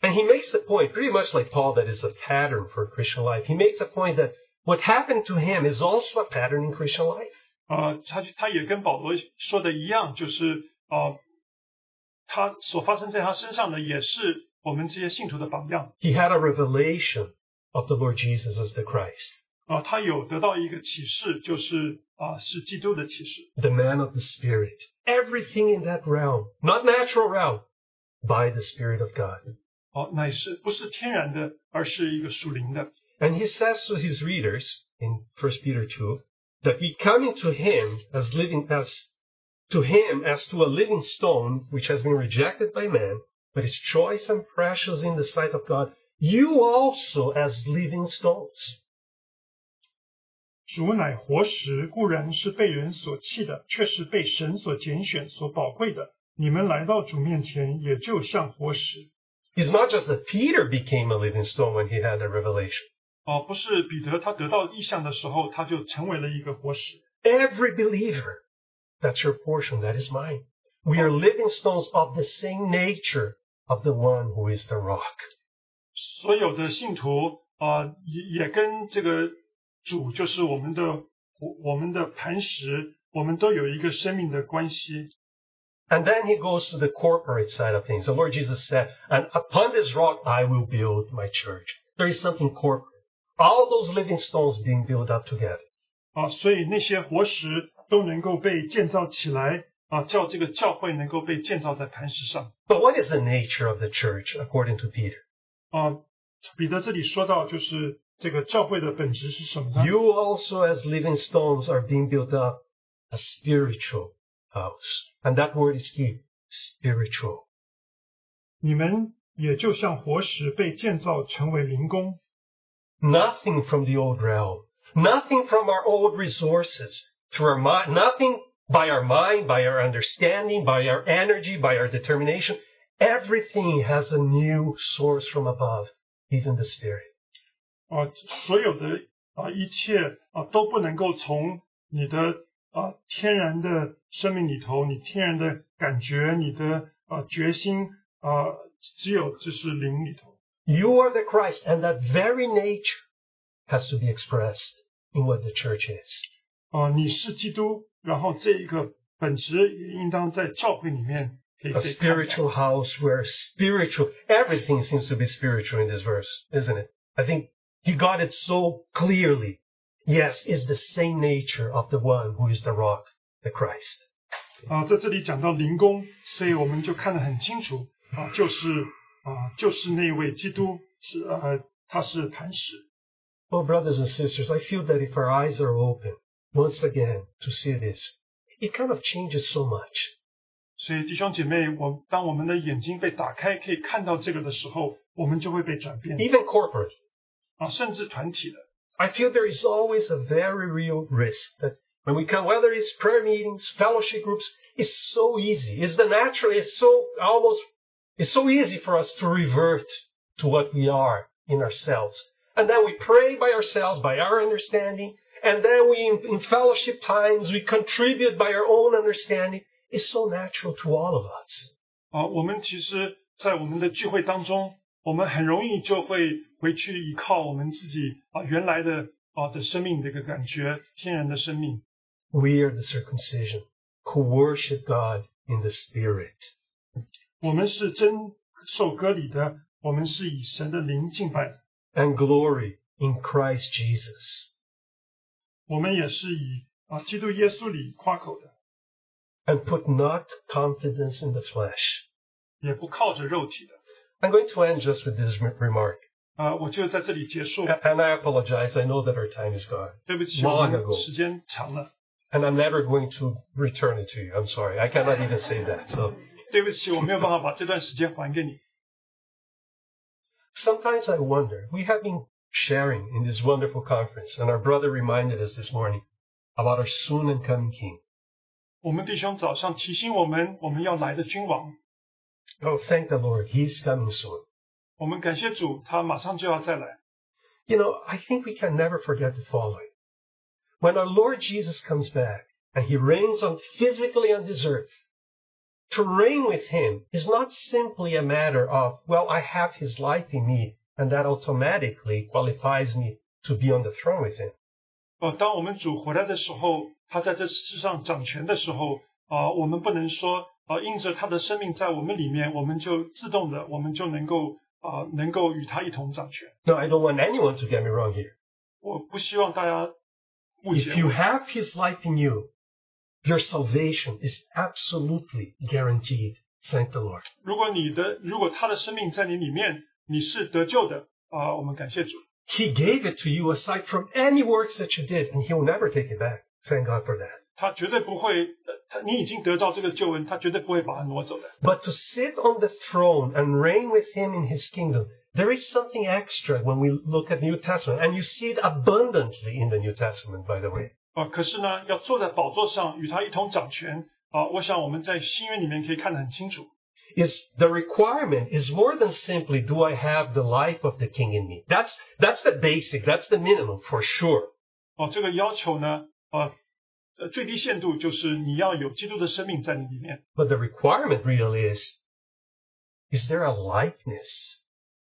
And he makes the point, pretty much like Paul, that is a pattern for Christian life. He makes a point that what happened to him is also a pattern in Christian life. 啊，他他也跟保罗说的一样，就是啊，他所发生在他身上的也是我们这些信徒的榜样 He had a revelation of the Lord Jesus as the Christ, 啊，他有得到一个启示，就是啊是基督的启示 the man of the Spirit. Everything in that realm, not natural realm, by the Spirit of God. 哦、乃是不是天然的，而是一个属灵的 And he says to his readers in 1 Peter 2 that we come into him as living as to him as to a living stone which has been rejected by man, but is choice and precious in the sight of God. You also as living stones. 主乃活石，固然是被人所弃的，却是被神所拣选、所宝贵的。你们来到主面前，也就像活石。 It's not just that Peter became a living stone when he had a revelation. 哦，不是彼得他得到意象的时候，他就成为了一个活石。 Every believer, that's your portion, that is mine. We are living stones of the same nature of the one who is the rock. 所有的信徒啊、也也跟这个主，就是我们的我我们的磐石，我们都有一个生命的关系。 And then he goes to the corporate side of things. The Lord Jesus said, and upon this rock I will build my church. There is something corporate. All those living stones being built up together. 啊，所以那些活石都能够被建造起来啊，叫这个教会能够被建造在磐石上 But what is the nature of the church according to Peter? 啊。彼得这里说到，就是这个教会的本质是什么呢？ You also as living stones are being built up a spiritual house. And that word is key. Spiritual. 你们也就像活石被建造成为灵宫 Nothing from the old realm. Nothing from our old resources. Through our mind, nothing by our mind, by our understanding, by our energy, by our determination. Everything has a new source from above, even the spirit. 啊，所有的啊一切啊都不能够从你的啊天然的生命里头，你天然的感觉，你的啊决心啊，只有这是灵里头 You are the Christ, and that very nature has to be expressed in what the church is. 啊，你是基督，然后这一个本质也应当在教会里面可以 A 被看到 spiritual house where spiritual, everything seems to be spiritual in this verse, isn't it? I think he got it so clearly. Yes, it's the same nature of the one who is the rock, the Christ. 啊，在这里讲到灵宫，所以我们就看得很清楚啊，就是 啊，就是那位基督是呃，他是磐石 Oh, brothers and sisters, I feel that if our eyes are open once again to see this, it kind of changes so much. 所以弟兄姐妹，我当我们的眼睛被打开，可以看到这个的时候，我们就会被转变 Even corporate. 啊，甚至团体的。 I feel there is always a very real risk that when we come, whether it's prayer meetings, fellowship groups, it's so easy. It's the natural, it's so almost, it's so easy for us to revert to what we are in ourselves. And then we pray by ourselves, by our understanding. And then we, in, in fellowship times, we contribute by our own understanding. It's so natural to all of us. 啊，我们其实，在我们的聚会当中，我们很容易就会回去依靠我们自己啊原来的啊的生命的一个感觉，天然的生命。 We are the circumcision who worship God in the Spirit. 我们是真受割礼的，我们是以神的灵敬拜的， and glory in Christ Jesus. 我们也是以啊基督耶稣里夸口的， And put not confidence in the flesh. 也不靠着肉体的。 I'm going to end just with this re- remark. 啊，我就在这里结束。 A- And I apologize. I know that our time is gone. 对不起， Long 我 ago. 们时间长了。 And I'm never going to return it to you. I'm sorry. I cannot even say that. So 对不起，我没有办法把这段时间还给你。 sometimes I wonder, we have been sharing in this wonderful conference, and our brother reminded us this morning about our soon and coming King. 我们弟兄早上提醒我们，我们要来的君王。 Oh, thank the Lord. He's coming soon. 我们感谢主，他马上就要再来。 You know, I think we can never forget the following. When our Lord Jesus comes back and he reigns on physically on this earth, to reign with him is not simply a matter of, well, I have his life in me and that automatically qualifies me to be on the throne with him. 呃，当我们主回来的时候，他在这世上掌权的时候，啊、我们不能说，啊、因着他的生命在我们里面，我们就自动的，我们就能够，啊、能够与他一同掌权。 No, I don't want anyone to get me wrong here. 我不希望大家误 If 解 you 我。 have his life in you, your salvation is absolutely guaranteed. Thank the Lord. 如果你的，如果他的生命在你里面，你是得救的，啊、我们感谢主。 He gave it to you aside from any works that you did, and he will never take it back. Thank God for that. 他绝对不会，呃他你已经得到这个救恩，他绝对不会把它挪走的。 But to sit on the throne and reign with him in his kingdom, there is something extra when we look at New Testament, and you see it abundantly in the New Testament, by the way. 啊、可是呢，要坐在宝座上与他一同掌权啊、我想我们在新约里面可以看得很清楚。 Is the requirement is more than simply do I have the life of the king in me? That's that's the basic, that's the minimum for sure. 哦，这个要求呢，呃，呃，最低限度就是你要有基督的生命在你里面。 But the requirement really is is there a likeness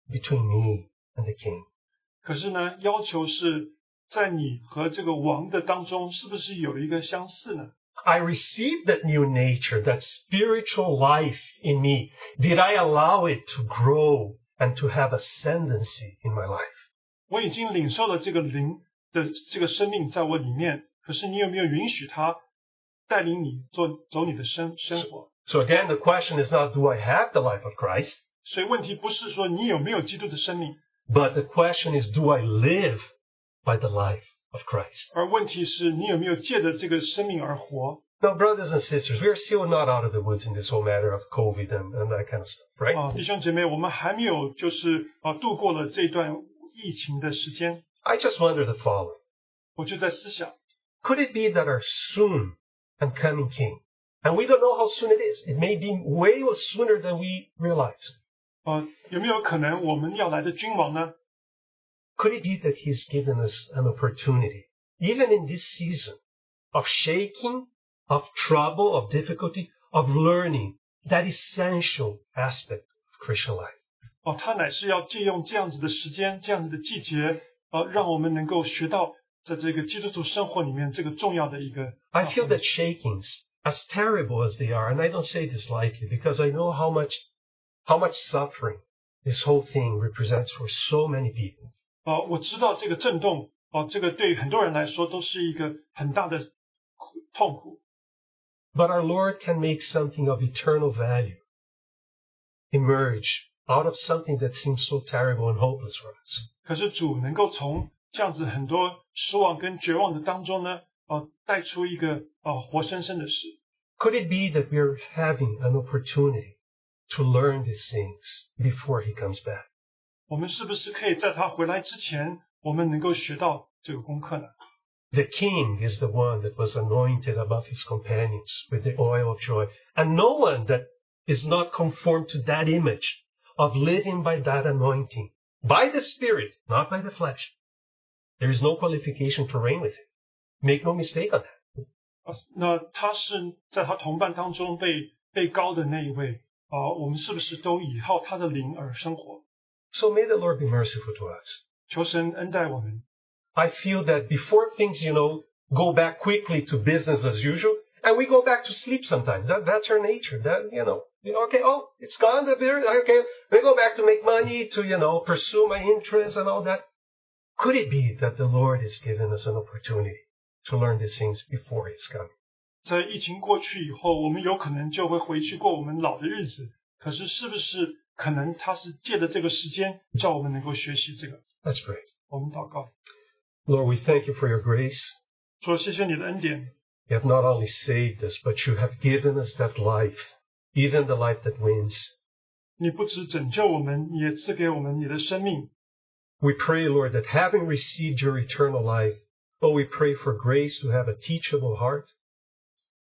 between me and the king? 可是呢，要求是 在你和这个王的当中，是不是有一个相似呢？ I received that new nature, that spiritual life in me. Did I allow it to grow and to have ascendancy in my life? 我已经领受了这个灵的这个生命在我里面，可是你有没有允许他带领你做走你的生生活？ So again, the question is not do I have the life of Christ, 所以问题不是说你有没有基督的生命， but the question is do I live by the life of Christ? 而问题是你有没有借着这个生命而活。 Now, brothers and sisters, we are still not out of the woods in this whole matter of COVID and, and that kind of stuff, right? 啊，弟兄姐妹，我们还没有就是啊度过了这段疫情的时间， I just wonder the following. 我就在思想， Could it be that our soon and coming King, and we don't know how soon it is, it may be way sooner than we realize. 啊，有没有可能我们要来的君王呢？ Could it be that He's given us an opportunity, even in this season, of shaking, of trouble, of difficulty, of learning that essential aspect of Christian life? 哦，他乃是要借用这样子的时间，这样子的季节，呃，让我们能够学到在这个基督徒生活里面这个重要的一个。 I feel that shakings, as terrible as they are, and I don't say this lightly because I know how much, how much suffering this whole thing represents for so many people. 啊，我知道这个震动，哦、这个对很多人来说都是一个很大的苦痛苦。 But our Lord can make something of eternal value emerge out of something that seems so terrible and hopeless for us. 可是主能够从 这样子很多失望跟绝望的当中呢，呃，带出一个呃活生生的事。 Could it be that we're having an opportunity to learn these things before he comes back? 我们是不是可以在他回来之前，我们能够学到这个功课呢？ The king is the one that was anointed above his companions with the oil of joy, and no one that is not conformed to that image of living by that anointing, by the Spirit, not by the flesh. There is no qualification to reign with him. Make no mistake on that. 啊，那他是在他同伴当中被被高的那一位啊，我们是不是都倚靠他的灵而生活？ So may the Lord be merciful to us. 求神恩待我们。 I feel that before things, you know, go back quickly to business as usual, and we go back to sleep sometimes. That, that's our nature. That, you know, you know, okay, oh, it's gone, the beer, okay, we go back to make money, to, you know, pursue my interests and all that. Could it be that the Lord has given us an opportunity to learn these things before His coming? 在疫情过去以后，我们有可能就会回去过我们老的日子。可是，是不是 可能他是借着这个时间，叫我们能够学习这个？ Let's pray. 我们祷告， Lord, we thank you for your grace. 说谢谢你的恩典， You have not only saved us, but you have given us that life, even the life that wins. 你不只拯救我们，你也赐给我们你的生命。 We pray, Lord, that having received your eternal life, oh, we pray for grace to have a teachable heart,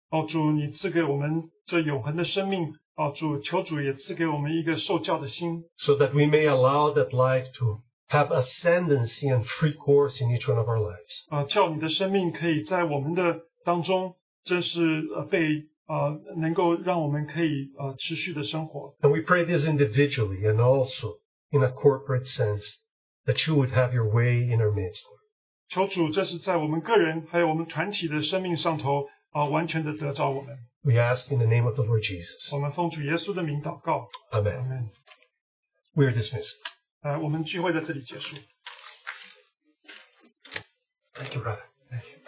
哦，主，你赐给我们这永恒的生命。 哦，主，求主也赐给我们一个受教的心， so that we may allow that life to have ascendancy and free course in each one of our lives. 啊，叫你的生命可以在我们的当中，真是呃被呃能够让我们可以呃持续的生活。 And we pray this individually and also in a corporate sense, that you would have your way in our midst. 求主，这是在我们个人还有我们团体的生命上头啊，完全的得着我们。 We ask in the name of the Lord Jesus. 我们奉主耶稣的名祷告，阿 Amen. 门。 We are dismissed. 呃，我们聚会在这里结束。 Thank you, brother. Thank you.